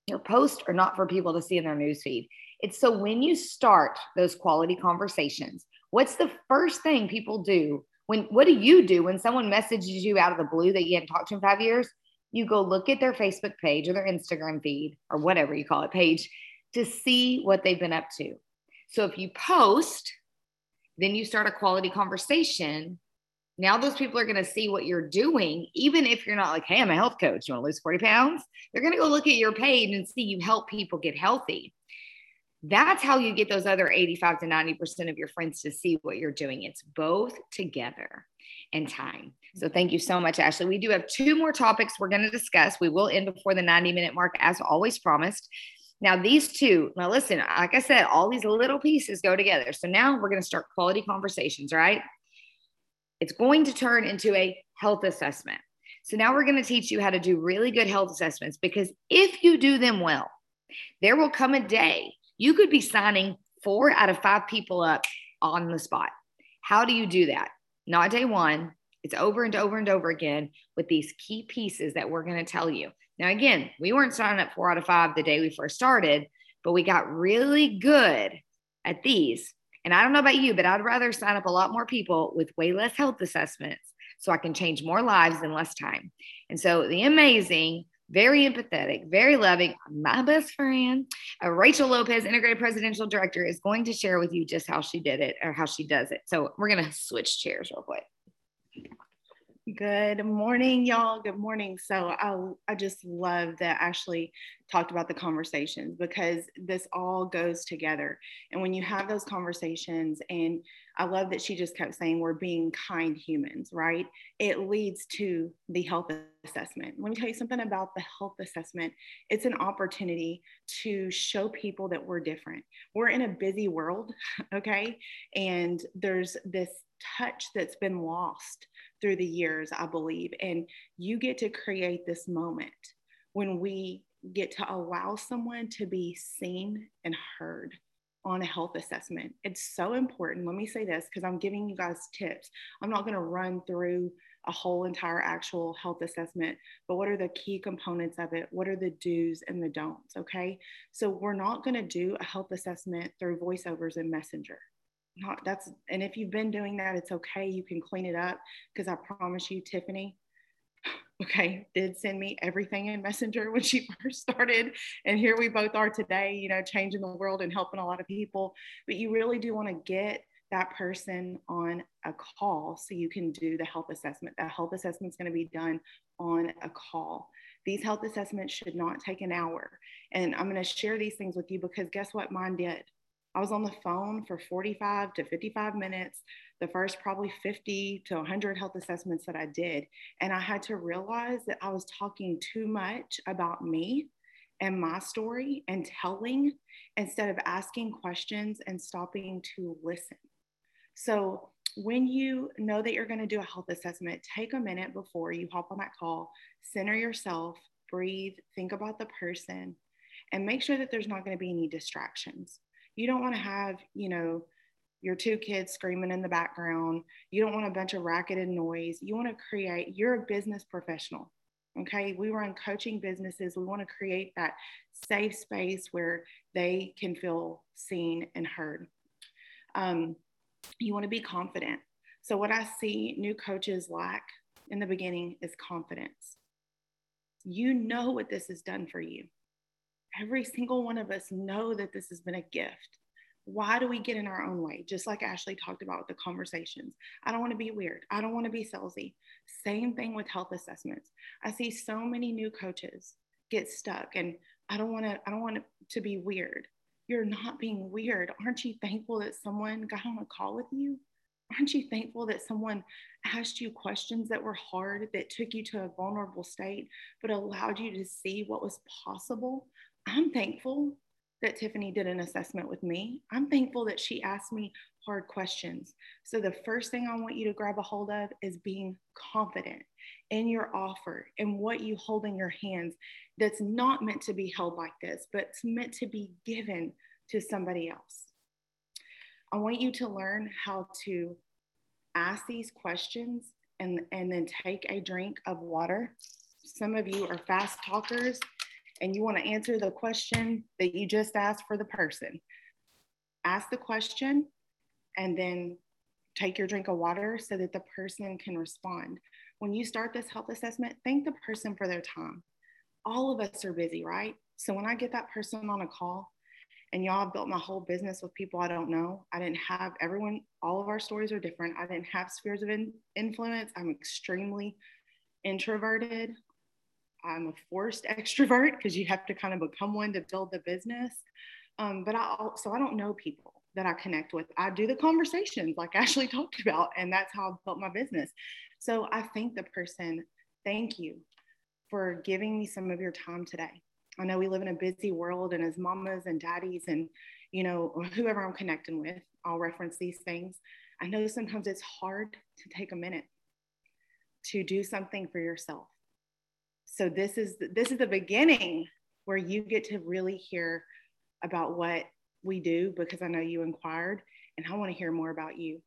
your posts are not for people to see in their newsfeed. It's so when you start those quality conversations, what's the first thing people do? When what do you do when someone messages you out of the blue that you haven't talked to in five years? You go look at their Facebook page or their Instagram feed or whatever you call it page to see what they've been up to. So if you post, then you start a quality conversation. Now those people are going to see what you're doing, even if you're not like, hey, I'm a health coach. You want to lose 40 pounds? They're going to go look at your page and see you help people get healthy. That's how you get those other 85 to 90% of your friends to see what you're doing. It's both together and time. So thank you so much, Ashley. We do have two more topics we're going to discuss. We will end before the 90 minute mark, as always promised. Now, these two, now listen, like I said, all these little pieces go together. So now we're going to start quality conversations, right? It's going to turn into a health assessment. So now we're going to teach you how to do really good health assessments because if you do them well, there will come a day you could be signing four out of five people up on the spot. How do you do that? Not day one. It's over and over and over again with these key pieces that we're going to tell you. Now, again, we weren't signing up four out of five the day we first started, but we got really good at these. And I don't know about you, but I'd rather sign up a lot more people with way less health assessments so I can change more lives in less time. And so the amazing, very empathetic, very loving, my best friend, uh, Rachel Lopez, Integrated Presidential Director, is going to share with you just how she did it or how she does it. So we're going to switch chairs real quick. Good morning, y'all. Good morning. So I, I just love that Ashley talked about the conversations because this all goes together. And when you have those conversations, and I love that she just kept saying we're being kind humans, right? It leads to the health assessment. Let me tell you something about the health assessment. It's an opportunity to show people that we're different. We're in a busy world, <laughs> okay? And there's this touch that's been lost through the years, I believe. And you get to create this moment when we get to allow someone to be seen and heard on a health assessment. It's so important. Let me say this because I'm giving you guys tips. I'm not going to run through a whole entire actual health assessment, but what are the key components of it? What are the do's and the don'ts? Okay. So we're not going to do a health assessment through voiceovers and messenger not that's and if you've been doing that it's okay. You can clean it up because i promise you tiffany <sighs> okay did send me everything in messenger when she <laughs> first started. And here we both are today you know changing the world and helping a lot of people. But you really do want to get that person on a call so you can do the health assessment. That health assessment is going to be done on a call. These health assessments should not take an hour. And i'm going to share these things with you because guess what mine did I was on the phone for 45 to 55 minutes, the first probably 50 to 100 health assessments that I did. And I had to realize that I was talking too much about me and my story and telling instead of asking questions and stopping to listen. So, when you know that you're going to do a health assessment, take a minute before you hop on that call, center yourself, breathe, think about the person, and make sure that there's not going to be any distractions you don't want to have, you know, your two kids screaming in the background. You don't want a bunch of racket and noise. You want to create, you're a business professional. Okay. We run coaching businesses. We want to create that safe space where they can feel seen and heard. Um, you want to be confident. So, what I see new coaches lack in the beginning is confidence. You know what this has done for you every single one of us know that this has been a gift. Why do we get in our own way? Just like Ashley talked about with the conversations. I don't want to be weird. I don't want to be salesy. Same thing with health assessments. I see so many new coaches get stuck and I don't want to, I don't want to be weird. You're not being weird. Aren't you thankful that someone got on a call with you? Aren't you thankful that someone asked you questions that were hard, that took you to a vulnerable state, but allowed you to see what was possible? I'm thankful that Tiffany did an assessment with me. I'm thankful that she asked me hard questions. So, the first thing I want you to grab a hold of is being confident in your offer and what you hold in your hands that's not meant to be held like this, but it's meant to be given to somebody else. I want you to learn how to ask these questions and, and then take a drink of water. Some of you are fast talkers and you want to answer the question that you just asked for the person. Ask the question and then take your drink of water so that the person can respond. When you start this health assessment, thank the person for their time. All of us are busy, right? So when I get that person on a call, and y'all have built my whole business with people I don't know. I didn't have everyone, all of our stories are different. I didn't have spheres of in, influence. I'm extremely introverted. I'm a forced <laughs> extrovert because you have to kind of become one to build the business. Um, but I also I don't know people that I connect with. I do the conversations like <laughs> Ashley talked about, and that's how I built my business. So I thank the person. Thank you for giving me some of your time today. I know we live in a busy world, and as mamas and daddies, and you know <laughs> whoever I'm connecting with, I'll reference these things. I know sometimes it's hard to take a minute to do something for yourself so this is this is the beginning where you get to really hear about what we do because I know you inquired and I want to hear more about you.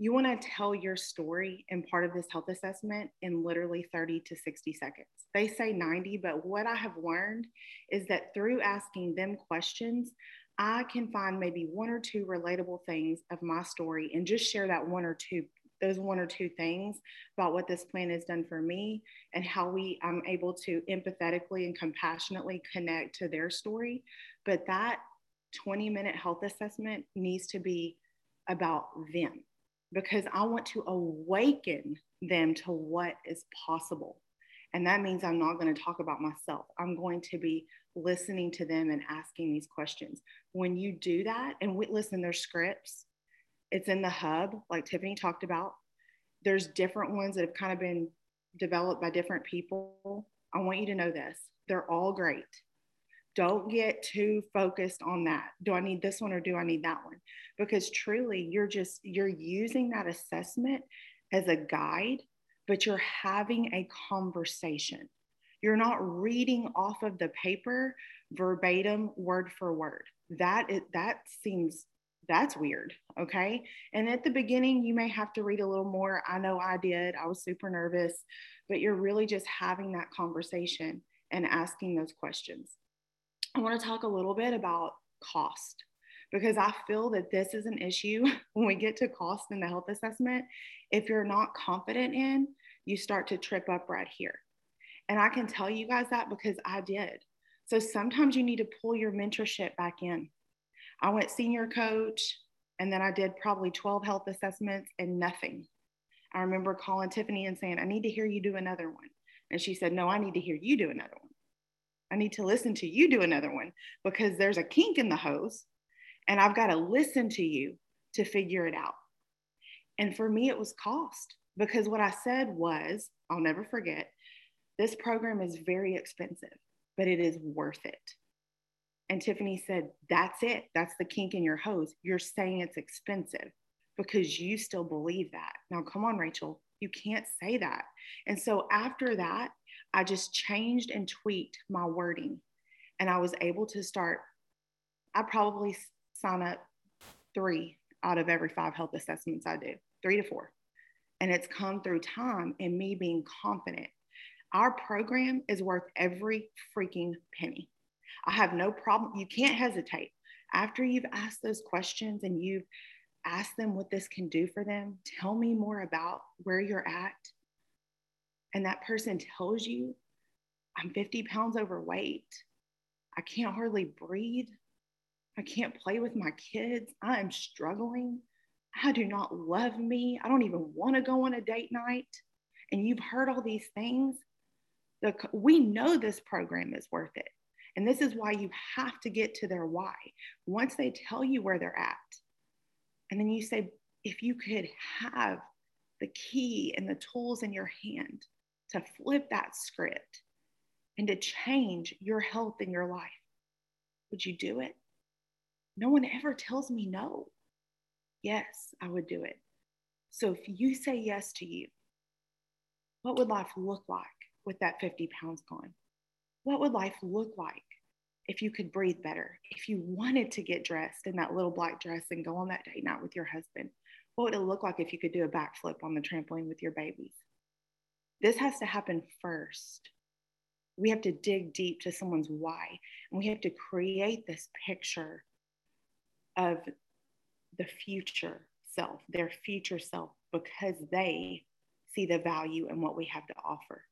You want to tell your story in part of this health assessment in literally 30 to 60 seconds. They say 90, but what I have learned is that through asking them questions, I can find maybe one or two relatable things of my story and just share that one or two those one or two things about what this plan has done for me and how we I'm able to empathetically and compassionately connect to their story. But that 20 minute health assessment needs to be about them because I want to awaken them to what is possible. And that means I'm not going to talk about myself. I'm going to be listening to them and asking these questions. When you do that, and we listen, there's scripts, it's in the hub, like Tiffany talked about. There's different ones that have kind of been developed by different people. I want you to know this they're all great. Don't get too focused on that. Do I need this one or do I need that one? Because truly, you're just, you're using that assessment as a guide, but you're having a conversation. You're not reading off of the paper verbatim, word for word. That is, that seems that's weird. Okay. And at the beginning, you may have to read a little more. I know I did. I was super nervous, but you're really just having that conversation and asking those questions. I want to talk a little bit about cost because I feel that this is an issue <laughs> when we get to cost in the health assessment. If you're not confident in, you start to trip up right here. And I can tell you guys that because I did. So sometimes you need to pull your mentorship back in. I went senior coach and then I did probably 12 health assessments and nothing. I remember calling Tiffany and saying, I need to hear you do another one. And she said, No, I need to hear you do another one. I need to listen to you do another one because there's a kink in the hose and I've got to listen to you to figure it out. And for me, it was cost because what I said was, I'll never forget, this program is very expensive, but it is worth it. And Tiffany said, That's it. That's the kink in your hose. You're saying it's expensive because you still believe that. Now, come on, Rachel, you can't say that. And so after that, I just changed and tweaked my wording. And I was able to start, I probably sign up three out of every five health assessments I do, three to four. And it's come through time and me being confident. Our program is worth every freaking penny. I have no problem. You can't hesitate. After you've asked those questions and you've asked them what this can do for them, tell me more about where you're at. And that person tells you, I'm 50 pounds overweight. I can't hardly breathe. I can't play with my kids. I am struggling. I do not love me. I don't even want to go on a date night. And you've heard all these things. The, we know this program is worth it. And this is why you have to get to their why. Once they tell you where they're at, and then you say, if you could have the key and the tools in your hand to flip that script and to change your health in your life, would you do it? No one ever tells me no. Yes, I would do it. So if you say yes to you, what would life look like with that 50 pounds gone? What would life look like if you could breathe better? If you wanted to get dressed in that little black dress and go on that date night with your husband? What would it look like if you could do a backflip on the trampoline with your babies? This has to happen first. We have to dig deep to someone's why, and we have to create this picture of the future self, their future self, because they see the value in what we have to offer.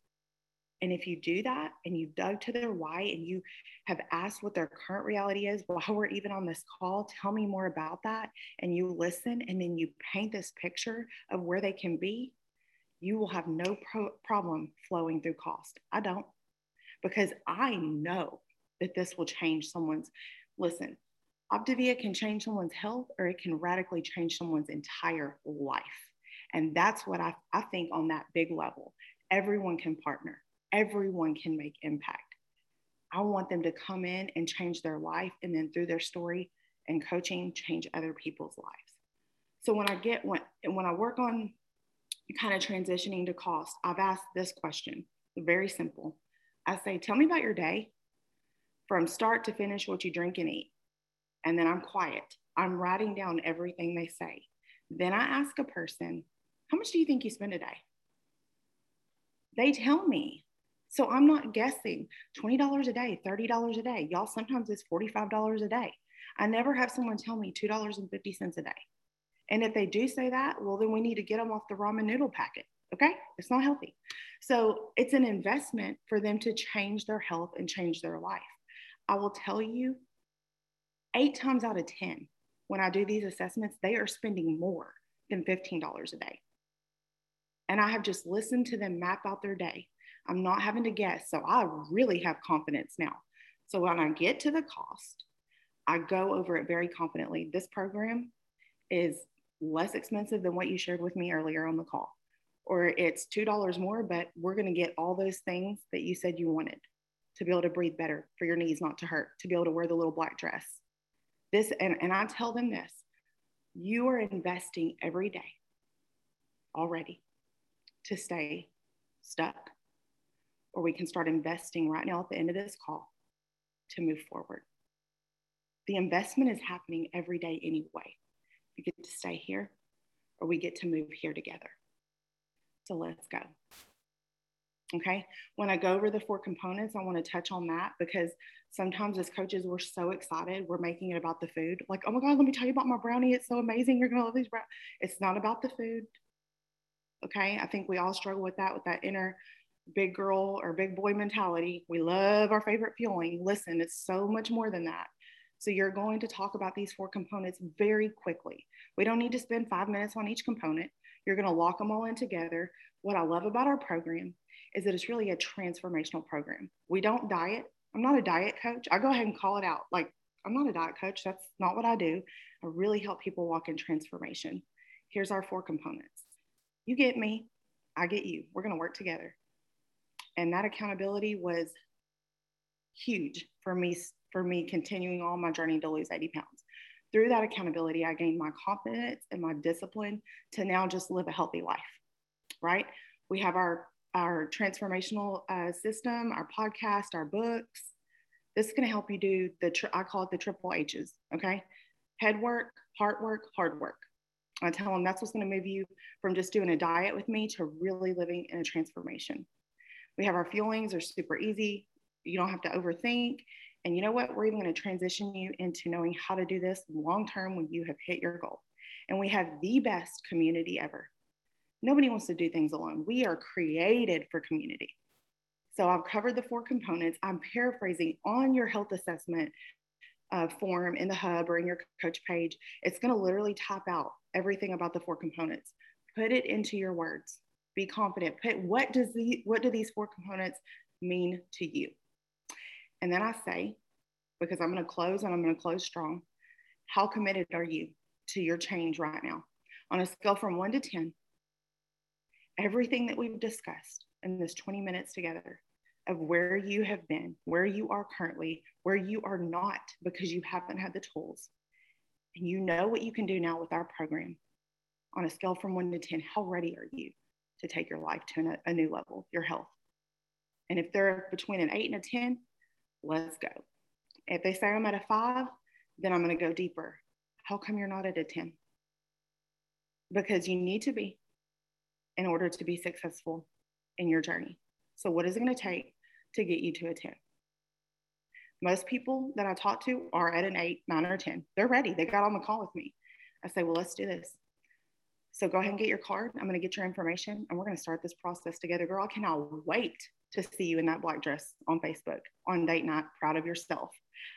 And if you do that and you dug to their why and you have asked what their current reality is <laughs> while we're even on this call, tell me more about that. And you listen and then you paint this picture of where they can be, you will have no pro- problem flowing through cost. I don't, because I know that this will change someone's. Listen, Optavia can change someone's health or it can radically change someone's entire life. And that's what I, I think on that big level. Everyone can partner, everyone can make impact. I want them to come in and change their life and then through their story and coaching, change other people's lives. So when I get when when I work on kind of transitioning to cost, I've asked this question, very simple. I say, tell me about your day from start to finish, what you drink and eat and then I'm quiet. I'm writing down everything they say. Then I ask a person, How much do you think you spend a day? They tell me. So I'm not guessing $20 a day, $30 a day. Y'all, sometimes it's $45 a day. I never have someone tell me $2.50 a day. And if they do say that, well, then we need to get them off the ramen noodle packet. Okay. It's not healthy. So it's an investment for them to change their health and change their life. I will tell you, eight times out of 10, when I do these assessments, they are spending more than $15 a day. And I have just listened to them map out their day. I'm not having to guess. So I really have confidence now. So when I get to the cost, I go over it very confidently. This program is less expensive than what you shared with me earlier on the call, or it's $2 more, but we're going to get all those things that you said you wanted to be able to breathe better, for your knees not to hurt, to be able to wear the little black dress, this, and, and I tell them this you are investing every day already to stay stuck. Or we can start investing right now at the end of this call to move forward. The investment is happening every day anyway. You get to stay here or we get to move here together. So let's go. Okay. When I go over the four components, I want to touch on that because sometimes as coaches, we're so excited, we're making it about the food. Like, oh my God, let me tell you about my brownie. It's so amazing. You're going to love these brownies. It's not about the food. Okay. I think we all struggle with that, with that inner big girl or big boy mentality. We love our favorite feeling. Listen, it's so much more than that. So you're going to talk about these four components very quickly. We don't need to spend five minutes on each component. You're going to lock them all in together. What I love about our program is that it's really a transformational program. We don't diet. I'm not a diet coach. I go ahead and call it out. Like, I'm not a diet coach. That's not what I do. I really help people walk in transformation. Here's our four components. You get me, I get you. We're going to work together. And that accountability was huge for me for me continuing on my journey to lose 80 pounds. Through that accountability, I gained my confidence and my discipline to now just live a healthy life. Right? We have our our transformational uh, system, our podcast, our books. This is going to help you do the tri- I call it the triple H's. Okay, head work, heart work, hard work. I tell them that's what's going to move you from just doing a diet with me to really living in a transformation. We have our fuelings are super easy. You don't have to overthink. And you know what? We're even going to transition you into knowing how to do this long term when you have hit your goal. And we have the best community ever. Nobody wants to do things alone. We are created for community. So I've covered the four components. I'm paraphrasing on your health assessment uh, form in the hub or in your coach page. It's going to literally top out everything about the four components. Put it into your words. Be confident. Put what does the what do these four components mean to you? And then I say, because I'm going to close and I'm going to close strong, how committed are you to your change right now? On a scale from one to 10, everything that we've discussed in this 20 minutes together of where you have been, where you are currently, where you are not because you haven't had the tools. And you know what you can do now with our program. On a scale from one to 10, how ready are you to take your life to an, a new level, your health? And if they're between an eight and a 10, let's go. If they say I'm at a five, then I'm going to go deeper. How come you're not at a 10? Because you need to be in order to be successful in your journey. So, what is it going to take to get you to a 10? Most people that I talk to are at an eight, nine, or 10. They're ready. They got on the call with me. I say, well, let's do this. So go ahead and get your card. I'm going to get your information and we're going to start this process together. Girl, I cannot wait to see you in that black dress on Facebook on date night, proud of yourself.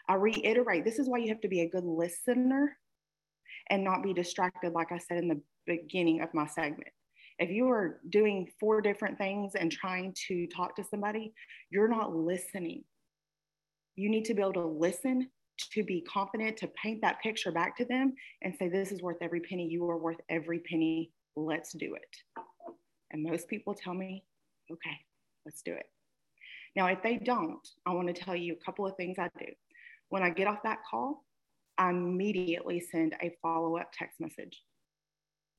I reiterate this is why you have to be a good listener and not be distracted, like I said in the beginning of my segment. If you are doing four different things and trying to talk to somebody, you're not listening. You need to be able to listen to be confident to paint that picture back to them and say, This is worth every penny. You are worth every penny. Let's do it. And most people tell me, Okay, let's do it. Now, if they don't, I want to tell you a couple of things I do. When I get off that call, I immediately send a follow up text message.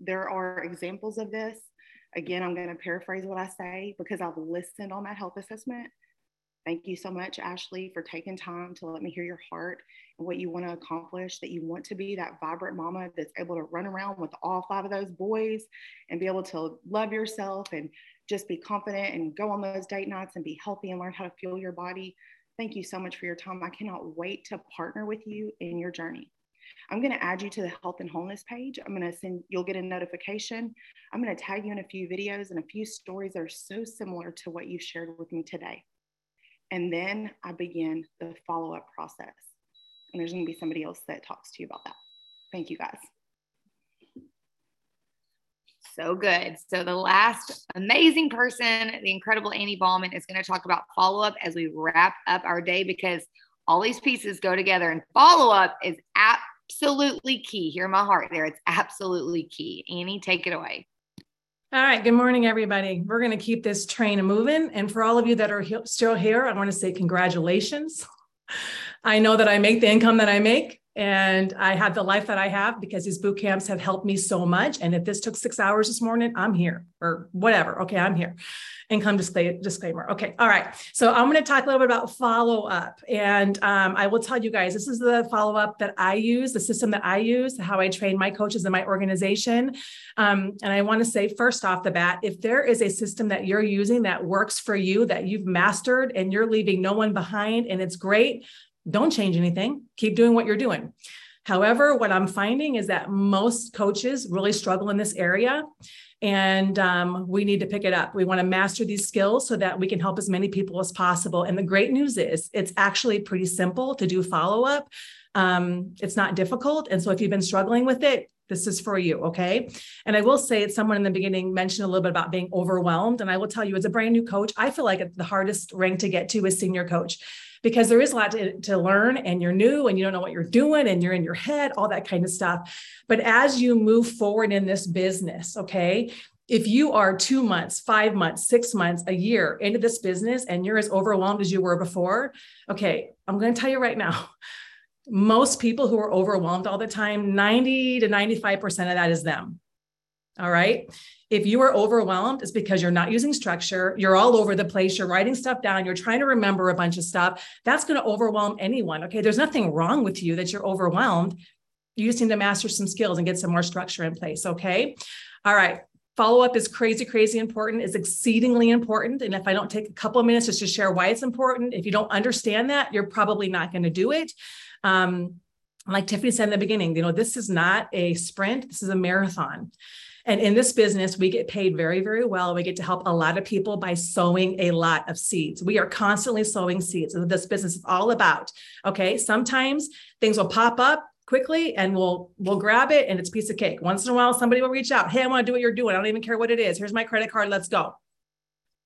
There are examples of this. Again, I'm going to paraphrase what I say because I've listened on that health assessment Thank you so much, Ashley, for taking time to let me hear your heart and what you want to accomplish, that you want to be that vibrant mama that's able to run around with all five of those boys and be able to love yourself and just be confident and go on those date nights and be healthy and learn how to fuel your body. Thank you so much for your time. I cannot wait to partner with you in your journey. I'm going to add you to the health and wholeness page. I'm going to send, you'll get a notification. I'm going to tag you in a few videos and a few stories that are so similar to what you shared with me today. And then I begin the follow up process. And there's going to be somebody else that talks to you about that. Thank you guys. So good. So, the last amazing person, the incredible Annie Ballman, is going to talk about follow up as we wrap up our day because all these pieces go together, and follow up is absolutely key. Hear my heart there. It's absolutely key. Annie, take it away. All right. Good morning, everybody. We're going to keep this train moving. And for all of you that are still here, I want to say congratulations. <laughs> I know that I make the income that I make and I have the life that I have because these boot camps have helped me so much. And if this took six hours this morning, I'm here or whatever. Okay, I'm here. Income disclaimer. Okay, all right. So I'm going to talk a little bit about follow up. And um, I will tell you guys this is the follow up that I use, the system that I use, how I train my coaches in my organization. Um, and I want to say, first off the bat, if there is a system that you're using that works for you, that you've mastered, and you're leaving no one behind, and it's great, Don't change anything. Keep doing what you're doing. However, what I'm finding is that most coaches really struggle in this area and um, we need to pick it up. We want to master these skills so that we can help as many people as possible. And the great news is it's actually pretty simple to do follow up. Um, it's not difficult. And so if you've been struggling with it, this is for you. Okay. And I will say someone in the beginning mentioned a little bit about being overwhelmed. And I will tell you, as a brand new coach, I feel like the hardest rank to get to is senior coach because there is a lot to, to learn and you're new and you don't know what you're doing and you're in your head, all that kind of stuff. But as you move forward in this business, okay, if you are two months, five months, six months, a year into this business and you're as overwhelmed as you were before, okay, I'm going to tell you right now, <laughs> most people who are overwhelmed all the time, 90 to 95% of that is them. All right. If you are overwhelmed, it's because you're not using structure. You're all over the place. You're writing stuff down. You're trying to remember a bunch of stuff. That's going to overwhelm anyone. Okay. There's nothing wrong with you that you're overwhelmed. You just need to master some skills and get some more structure in place. Okay. All right. Follow up is crazy, crazy important, is exceedingly important. And if I don't take a couple of minutes just to share why it's important, if you don't understand that, you're probably not going to do it. Um, like Tiffany said in the beginning, you know, this is not a sprint, this is a marathon. And in this business, we get paid very, very well. We get to help a lot of people by sowing a lot of seeds. We are constantly sowing seeds. And this business is all about. Okay. Sometimes things will pop up quickly and we'll we'll grab it and it's piece of cake. Once in a while, somebody will reach out. Hey, I want to do what you're doing. I don't even care what it is. Here's my credit card. Let's go.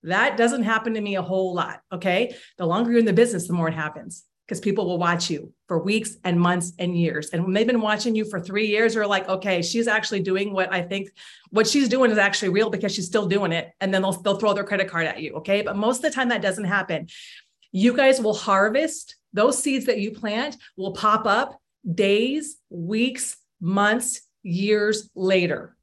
That doesn't happen to me a whole lot. Okay. The longer you're in the business, the more it happens because people will watch you for weeks and months and years. And when they've been watching you for three years, you're like, okay, she's actually doing what I think what she's doing is actually real because she's still doing it. And then they'll, they'll throw their credit card at you. Okay. But most of the time that doesn't happen. You guys will harvest those seeds that you plant will pop up days, weeks, months, years later.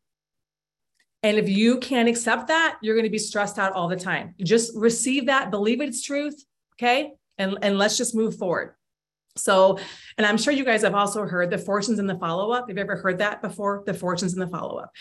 And if you can't accept that, you're going to be stressed out all the time. Just receive that, believe it's truth. Okay and, and let's just move forward. So, and I'm sure you guys have also heard the fortunes in the follow up. Have you ever heard that before? The fortunes in the follow up.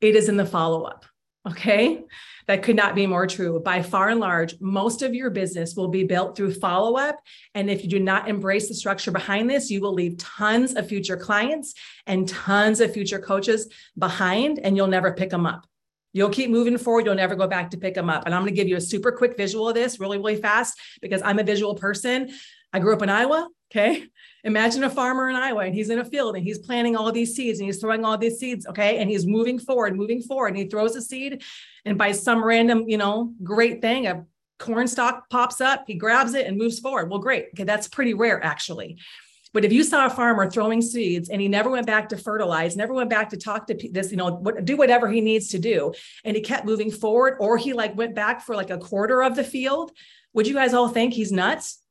It is in the follow up. Okay. That could not be more true. By far and large, most of your business will be built through follow up. And if you do not embrace the structure behind this, you will leave tons of future clients and tons of future coaches behind, and you'll never pick them up. You'll keep moving forward. You'll never go back to pick them up. And I'm going to give you a super quick visual of this really, really fast because I'm a visual person. I grew up in Iowa. Okay. Imagine a farmer in Iowa and he's in a field and he's planting all these seeds and he's throwing all these seeds. Okay. And he's moving forward, moving forward. And he throws a seed. And by some random, you know, great thing, a corn stalk pops up, he grabs it and moves forward. Well, great. Okay. That's pretty rare, actually. But if you saw a farmer throwing seeds and he never went back to fertilize, never went back to talk to this, you know, what, do whatever he needs to do, and he kept moving forward, or he like went back for like a quarter of the field, would you guys all think he's nuts?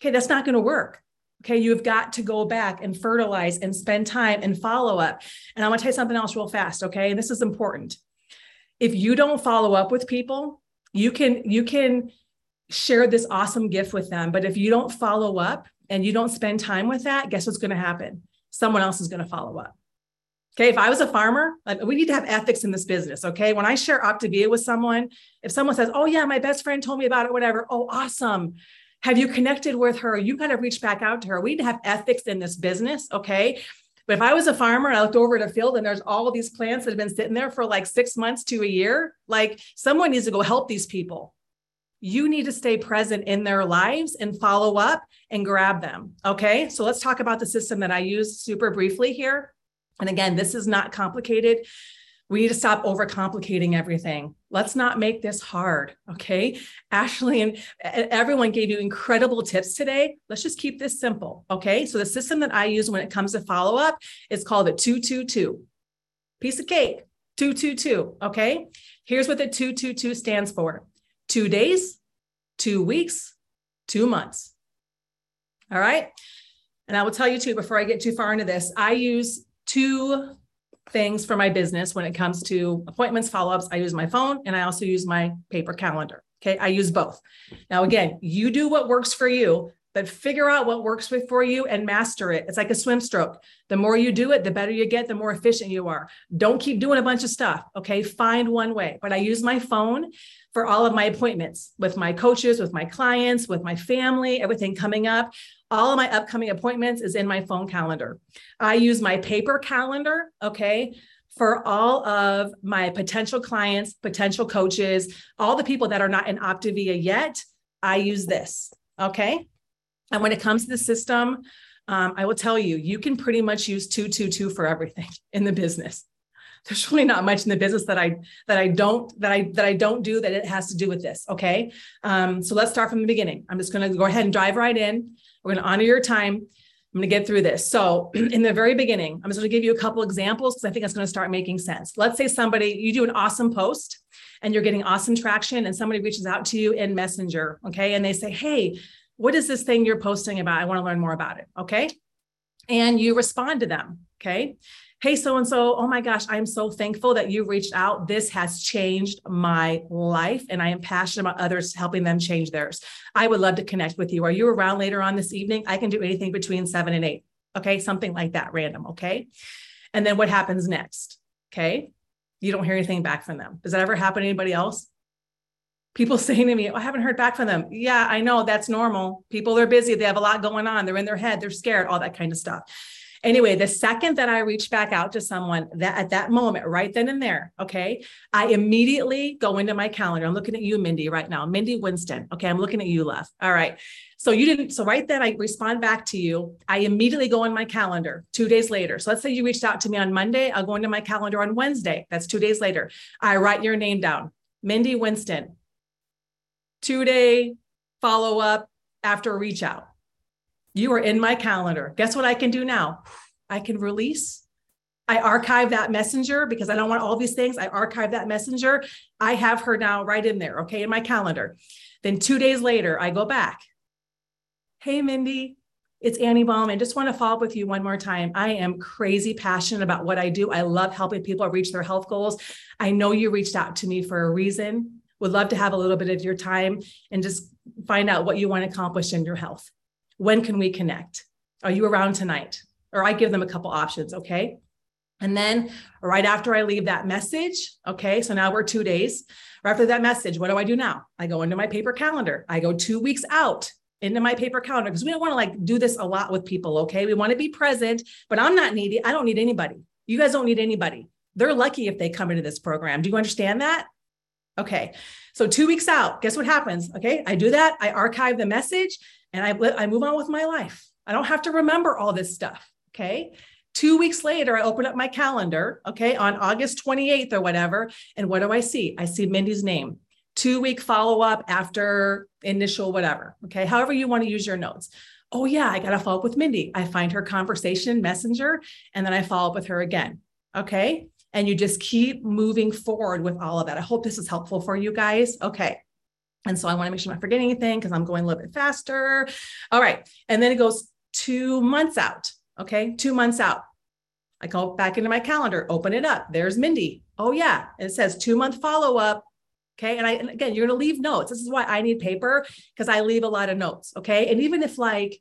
Okay, that's not going to work. Okay, you've got to go back and fertilize and spend time and follow up. And I'm going to tell you something else real fast. Okay, and this is important. If you don't follow up with people, you can you can share this awesome gift with them, but if you don't follow up, and you don't spend time with that, guess what's going to happen? Someone else is going to follow up. Okay, if I was a farmer, we need to have ethics in this business. Okay, when I share Optavia with someone, if someone says, "Oh yeah, my best friend told me about it," whatever, oh awesome. Have you connected with her? You got to reach back out to her. We need to have ethics in this business. Okay. But if I was a farmer and I looked over at a field and there's all these plants that have been sitting there for like six months to a year, like someone needs to go help these people you need to stay present in their lives and follow up and grab them. Okay. So let's talk about the system that I use super briefly here. And again, this is not complicated. We need to stop overcomplicating everything. Let's not make this hard. Okay. Ashley and everyone gave you incredible tips today. Let's just keep this simple. Okay. So the system that I use when it comes to follow up is called a 222 piece of cake. 222. Okay. Here's what the 222 stands for two days, two weeks, two months. All right. And I will tell you too, before I get too far into this, I use two things for my business when it comes to appointments, follow ups. I use my phone and I also use my paper calendar. Okay. I use both. Now, again, you do what works for you, but figure out what works for you and master it. It's like a swim stroke. The more you do it, the better you get, the more efficient you are. Don't keep doing a bunch of stuff. Okay. Find one way. But I use my phone for all of my appointments with my coaches, with my clients, with my family, everything coming up. All of my upcoming appointments is in my phone calendar. I use my paper calendar, okay, for all of my potential clients, potential coaches, all the people that are not in Optavia yet. I use this, okay? And when it comes to the system, um, I will tell you, you can pretty much use 222 for everything <laughs> in the business there's really not much in the business that I that I don't that I that I don't do that it has to do with this. Okay. Um, so let's start from the beginning. I'm just going to go ahead and dive right in. We're going to honor your time. I'm going to get through this. So, <clears throat> in the very beginning, I'm just going to give you a couple examples because I think it's going to start making sense. Let's say somebody, you do an awesome post and you're getting awesome traction, and somebody reaches out to you in Messenger, okay? And they say, Hey, what is this thing you're posting about? I want to learn more about it, okay? And you respond to them, okay? Hey, so and so, oh my gosh, I'm so thankful that you reached out. This has changed my life, and I am passionate about others helping them change theirs. I would love to connect with you. Are you around later on this evening? I can do anything between seven and eight. Okay, something like that, random. Okay. And then what happens next? Okay. You don't hear anything back from them. Does that ever happen to anybody else? People <laughs> saying to me, oh, I haven't heard back from them. Yeah, I know that's normal. People are busy. They have a lot going on. They're in their head. They're scared, all that kind of stuff. Anyway, the second that I reach back out to someone that at that moment, right then and there, okay, I immediately go into my calendar. I'm looking at you, Mindy, right now. Mindy Winston. Okay, I'm looking at you, left. All right. So you didn't, so right then I respond back to you. I immediately go in my calendar two days later. So let's say you reached out to me on Monday. I'll go into my calendar on Wednesday. That's two days later. I write your name down, Mindy Winston. Two day follow up after reach out. You are in my calendar. Guess what I can do now? I can release. I archive that messenger because I don't want all these things. I archive that messenger. I have her now right in there, okay, in my calendar. Then two days later, I go back. Hey, Mindy, it's Annie Ballman. Just want to follow up with you one more time. I am crazy passionate about what I do. I love helping people reach their health goals. I know you reached out to me for a reason. Would love to have a little bit of your time and just find out what you want to accomplish in your health. When can we connect? Are you around tonight? Or I give them a couple options, okay? And then right after I leave that message, okay, so now we're two days. Right after that message, what do I do now? I go into my paper calendar. I go two weeks out into my paper calendar because we don't want to like do this a lot with people, okay? We want to be present, but I'm not needy. I don't need anybody. You guys don't need anybody. They're lucky if they come into this program. Do you understand that? Okay. So two weeks out, guess what happens? Okay. I do that. I archive the message and I, I move on with my life. I don't have to remember all this stuff. Okay. Two weeks later, I open up my calendar, okay, on August 28th or whatever. And what do I see? I see Mindy's name. Two week follow up after initial whatever. Okay. However, you want to use your notes. Oh, yeah, I got to follow up with Mindy. I find her conversation messenger and then I follow up with her again. Okay. And you just keep moving forward with all of that. I hope this is helpful for you guys. Okay. And so I want to make sure I'm not forgetting anything because I'm going a little bit faster. All right. And then it goes two months out. Okay. Two months out. I go back into my calendar, open it up. There's Mindy. Oh, yeah. It says two month follow up. Okay. And I, and again, you're going to leave notes. This is why I need paper because I leave a lot of notes. Okay. And even if like,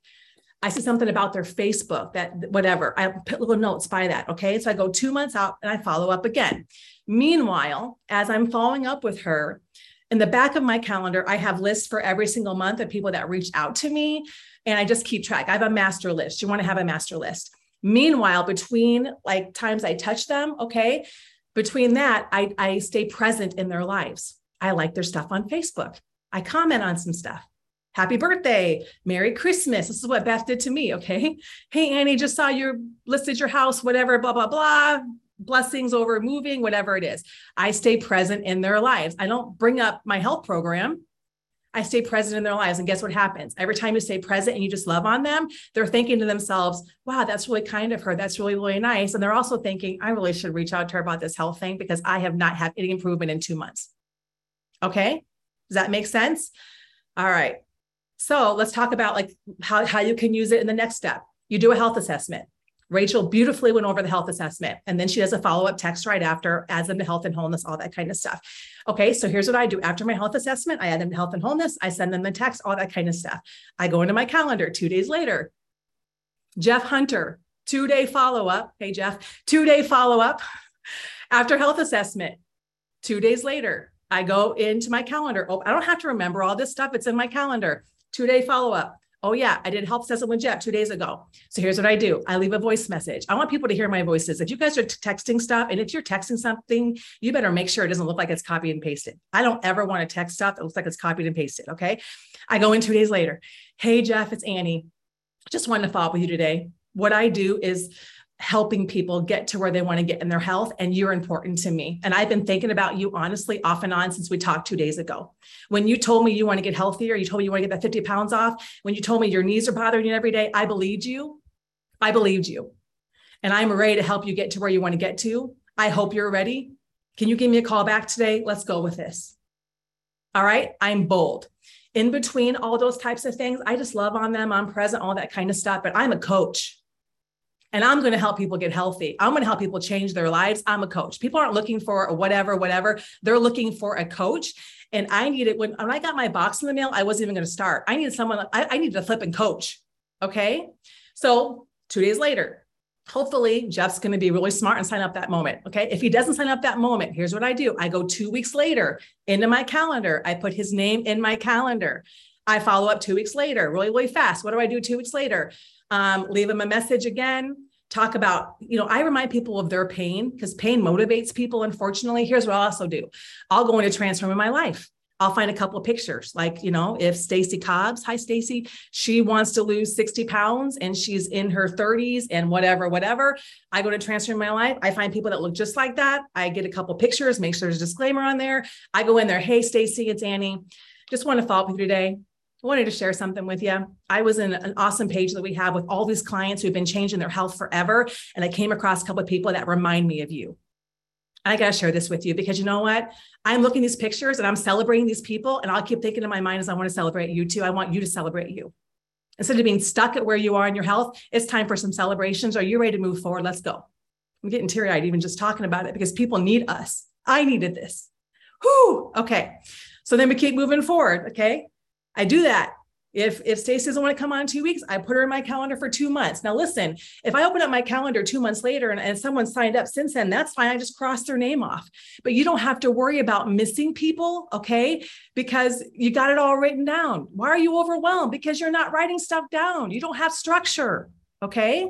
I see something about their Facebook that whatever, I put little notes by that. Okay. So I go two months out and I follow up again. Meanwhile, as I'm following up with her, in the back of my calendar, I have lists for every single month of people that reach out to me. And I just keep track. I have a master list. You want to have a master list. Meanwhile, between like times I touch them, okay, between that, I, I stay present in their lives. I like their stuff on Facebook. I comment on some stuff. Happy birthday, Merry Christmas. This is what Beth did to me. Okay. Hey, Annie, just saw you listed your house, whatever, blah, blah, blah blessings over moving, whatever it is. I stay present in their lives. I don't bring up my health program. I stay present in their lives. And guess what happens? Every time you stay present and you just love on them, they're thinking to themselves, wow, that's really kind of her. That's really, really nice. And they're also thinking, I really should reach out to her about this health thing because I have not had any improvement in two months. Okay. Does that make sense? All right. So let's talk about like how, how you can use it in the next step. You do a health assessment. Rachel beautifully went over the health assessment. And then she does a follow up text right after, adds them to health and wholeness, all that kind of stuff. Okay, so here's what I do after my health assessment I add them to health and wholeness, I send them the text, all that kind of stuff. I go into my calendar two days later. Jeff Hunter, two day follow up. Hey, Jeff, two day follow up after health assessment. Two days later, I go into my calendar. Oh, I don't have to remember all this stuff. It's in my calendar. Two day follow up. Oh, yeah, I did health assessment with Jeff two days ago. So here's what I do I leave a voice message. I want people to hear my voices. If you guys are t- texting stuff and if you're texting something, you better make sure it doesn't look like it's copied and pasted. I don't ever want to text stuff that looks like it's copied and pasted. Okay. I go in two days later. Hey, Jeff, it's Annie. Just wanted to follow up with you today. What I do is helping people get to where they want to get in their health and you're important to me. And i've been thinking about you honestly off and on since we talked two days ago. When you told me you want to get healthier you told me you want to get that 50 pounds off when you told me your knees are bothering you every day i believed you. I believed you. And i'm ready to help you get to where you want to get to. I hope you're ready. Can you give me a call back today? Let's go with this. All right? I'm bold. In between all those types of things i just love on them i'm present all that kind of stuff but i'm a coach and I'm going to help people get healthy. I'm going to help people change their lives. I'm a coach. People aren't looking for a whatever, whatever. They're looking for a coach. And I needed when, when I got my box in the mail, I wasn't even going to start. I needed someone, I, I needed a flipping coach. Okay. So two days later, hopefully Jeff's going to be really smart and sign up that moment. Okay. If he doesn't sign up that moment, here's what I do I go two weeks later into my calendar. I put his name in my calendar. I follow up two weeks later, really, really fast. What do I do two weeks later? Um, leave them a message again talk about you know i remind people of their pain because pain motivates people unfortunately here's what i also do i'll go into transform in my life I'll find a couple of pictures. Like, you know, if Stacy Cobbs, hi Stacy, she wants to lose 60 pounds and she's in her 30s and whatever, whatever. I go to transform in my life. I find people that look just like that. I get a couple pictures, make sure there's a disclaimer on there. I go in there, hey Stacy, it's Annie. Just want to follow up with you today. I wanted to share something with you. I was in an awesome page that we have with all these clients who've been changing their health forever. And I came across a couple of people that remind me of you. I got to share this with you because you know what? I'm looking these pictures and I'm celebrating these people. And I'll keep thinking in my mind as I want to celebrate you too. I want you to celebrate you. Instead of being stuck at where you are in your health, it's time for some celebrations. Are you ready to move forward? Let's go. I'm getting teary eyed even just talking about it because people need us. I needed this. Whew. Okay. So then we keep moving forward. Okay. I do that. If if Stacy doesn't want to come on two weeks, I put her in my calendar for two months. Now listen, if I open up my calendar two months later and, and someone signed up since then, that's fine. I just cross their name off. But you don't have to worry about missing people, okay? Because you got it all written down. Why are you overwhelmed? Because you're not writing stuff down. You don't have structure, okay?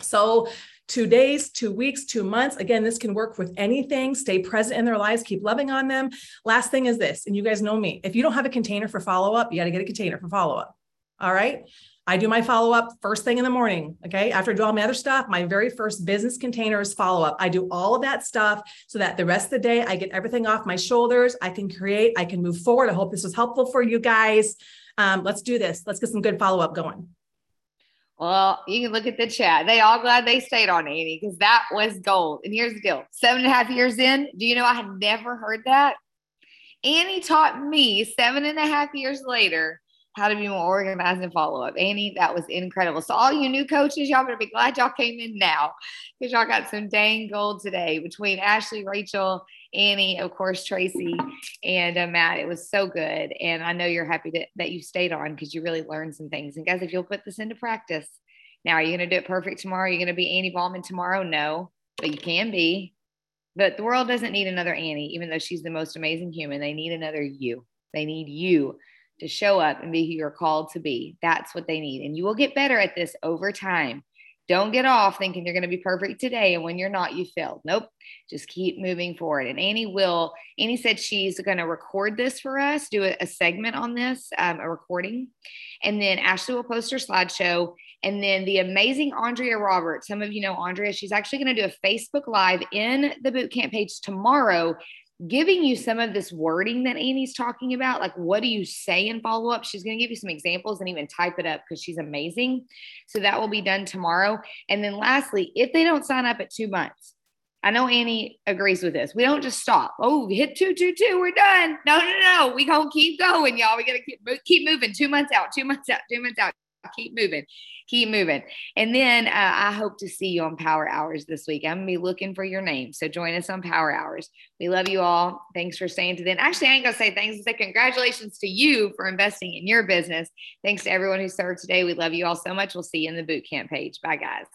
So two days, two weeks, two months. Again, this can work with anything. Stay present in their lives, keep loving on them. Last thing is this, and you guys know me if you don't have a container for follow up, you got to get a container for follow up. All right. I do my follow up first thing in the morning. Okay. After I do all my other stuff, my very first business container is follow up. I do all of that stuff so that the rest of the day I get everything off my shoulders. I can create, I can move forward. I hope this was helpful for you guys. Um, let's do this. Let's get some good follow up going. Well, you can look at the chat. They all glad they stayed on Annie because that was gold. And here's the deal seven and a half years in, do you know I had never heard that? Annie taught me seven and a half years later how to be more organized and follow up. Annie, that was incredible. So, all you new coaches, y'all better be glad y'all came in now because y'all got some dang gold today between Ashley, Rachel, Annie, of course, Tracy, and uh, Matt. It was so good. And I know you're happy that you stayed on because you really learned some things. And guys, if you'll put this into practice, now are you going to do it perfect tomorrow? Are you going to be Annie Ballman tomorrow? No, but you can be. But the world doesn't need another Annie, even though she's the most amazing human. They need another you. They need you to show up and be who you're called to be. That's what they need. And you will get better at this over time. Don't get off thinking you're going to be perfect today. And when you're not, you failed. Nope. Just keep moving forward. And Annie will, Annie said she's going to record this for us, do a, a segment on this, um, a recording. And then Ashley will post her slideshow. And then the amazing Andrea Roberts, some of you know Andrea, she's actually going to do a Facebook Live in the bootcamp page tomorrow giving you some of this wording that Annie's talking about. Like, what do you say in follow up? She's going to give you some examples and even type it up because she's amazing. So that will be done tomorrow. And then, lastly, if they don't sign up at two months, I know Annie agrees with this. We don't just stop. Oh, hit two, two, two. We're done. No, no, no. We gonna keep going, y'all. We gotta keep keep moving. Two months out. Two months out. Two months out. Keep moving keep moving. And then uh, I hope to see you on Power Hours this week. I'm gonna be looking for your name. So join us on Power Hours. We love you all. Thanks for staying to then. Actually, I ain't gonna say thanks. Say congratulations to you for investing in your business. Thanks to everyone who served today. We love you all so much. We'll see you in the boot camp page. Bye, guys.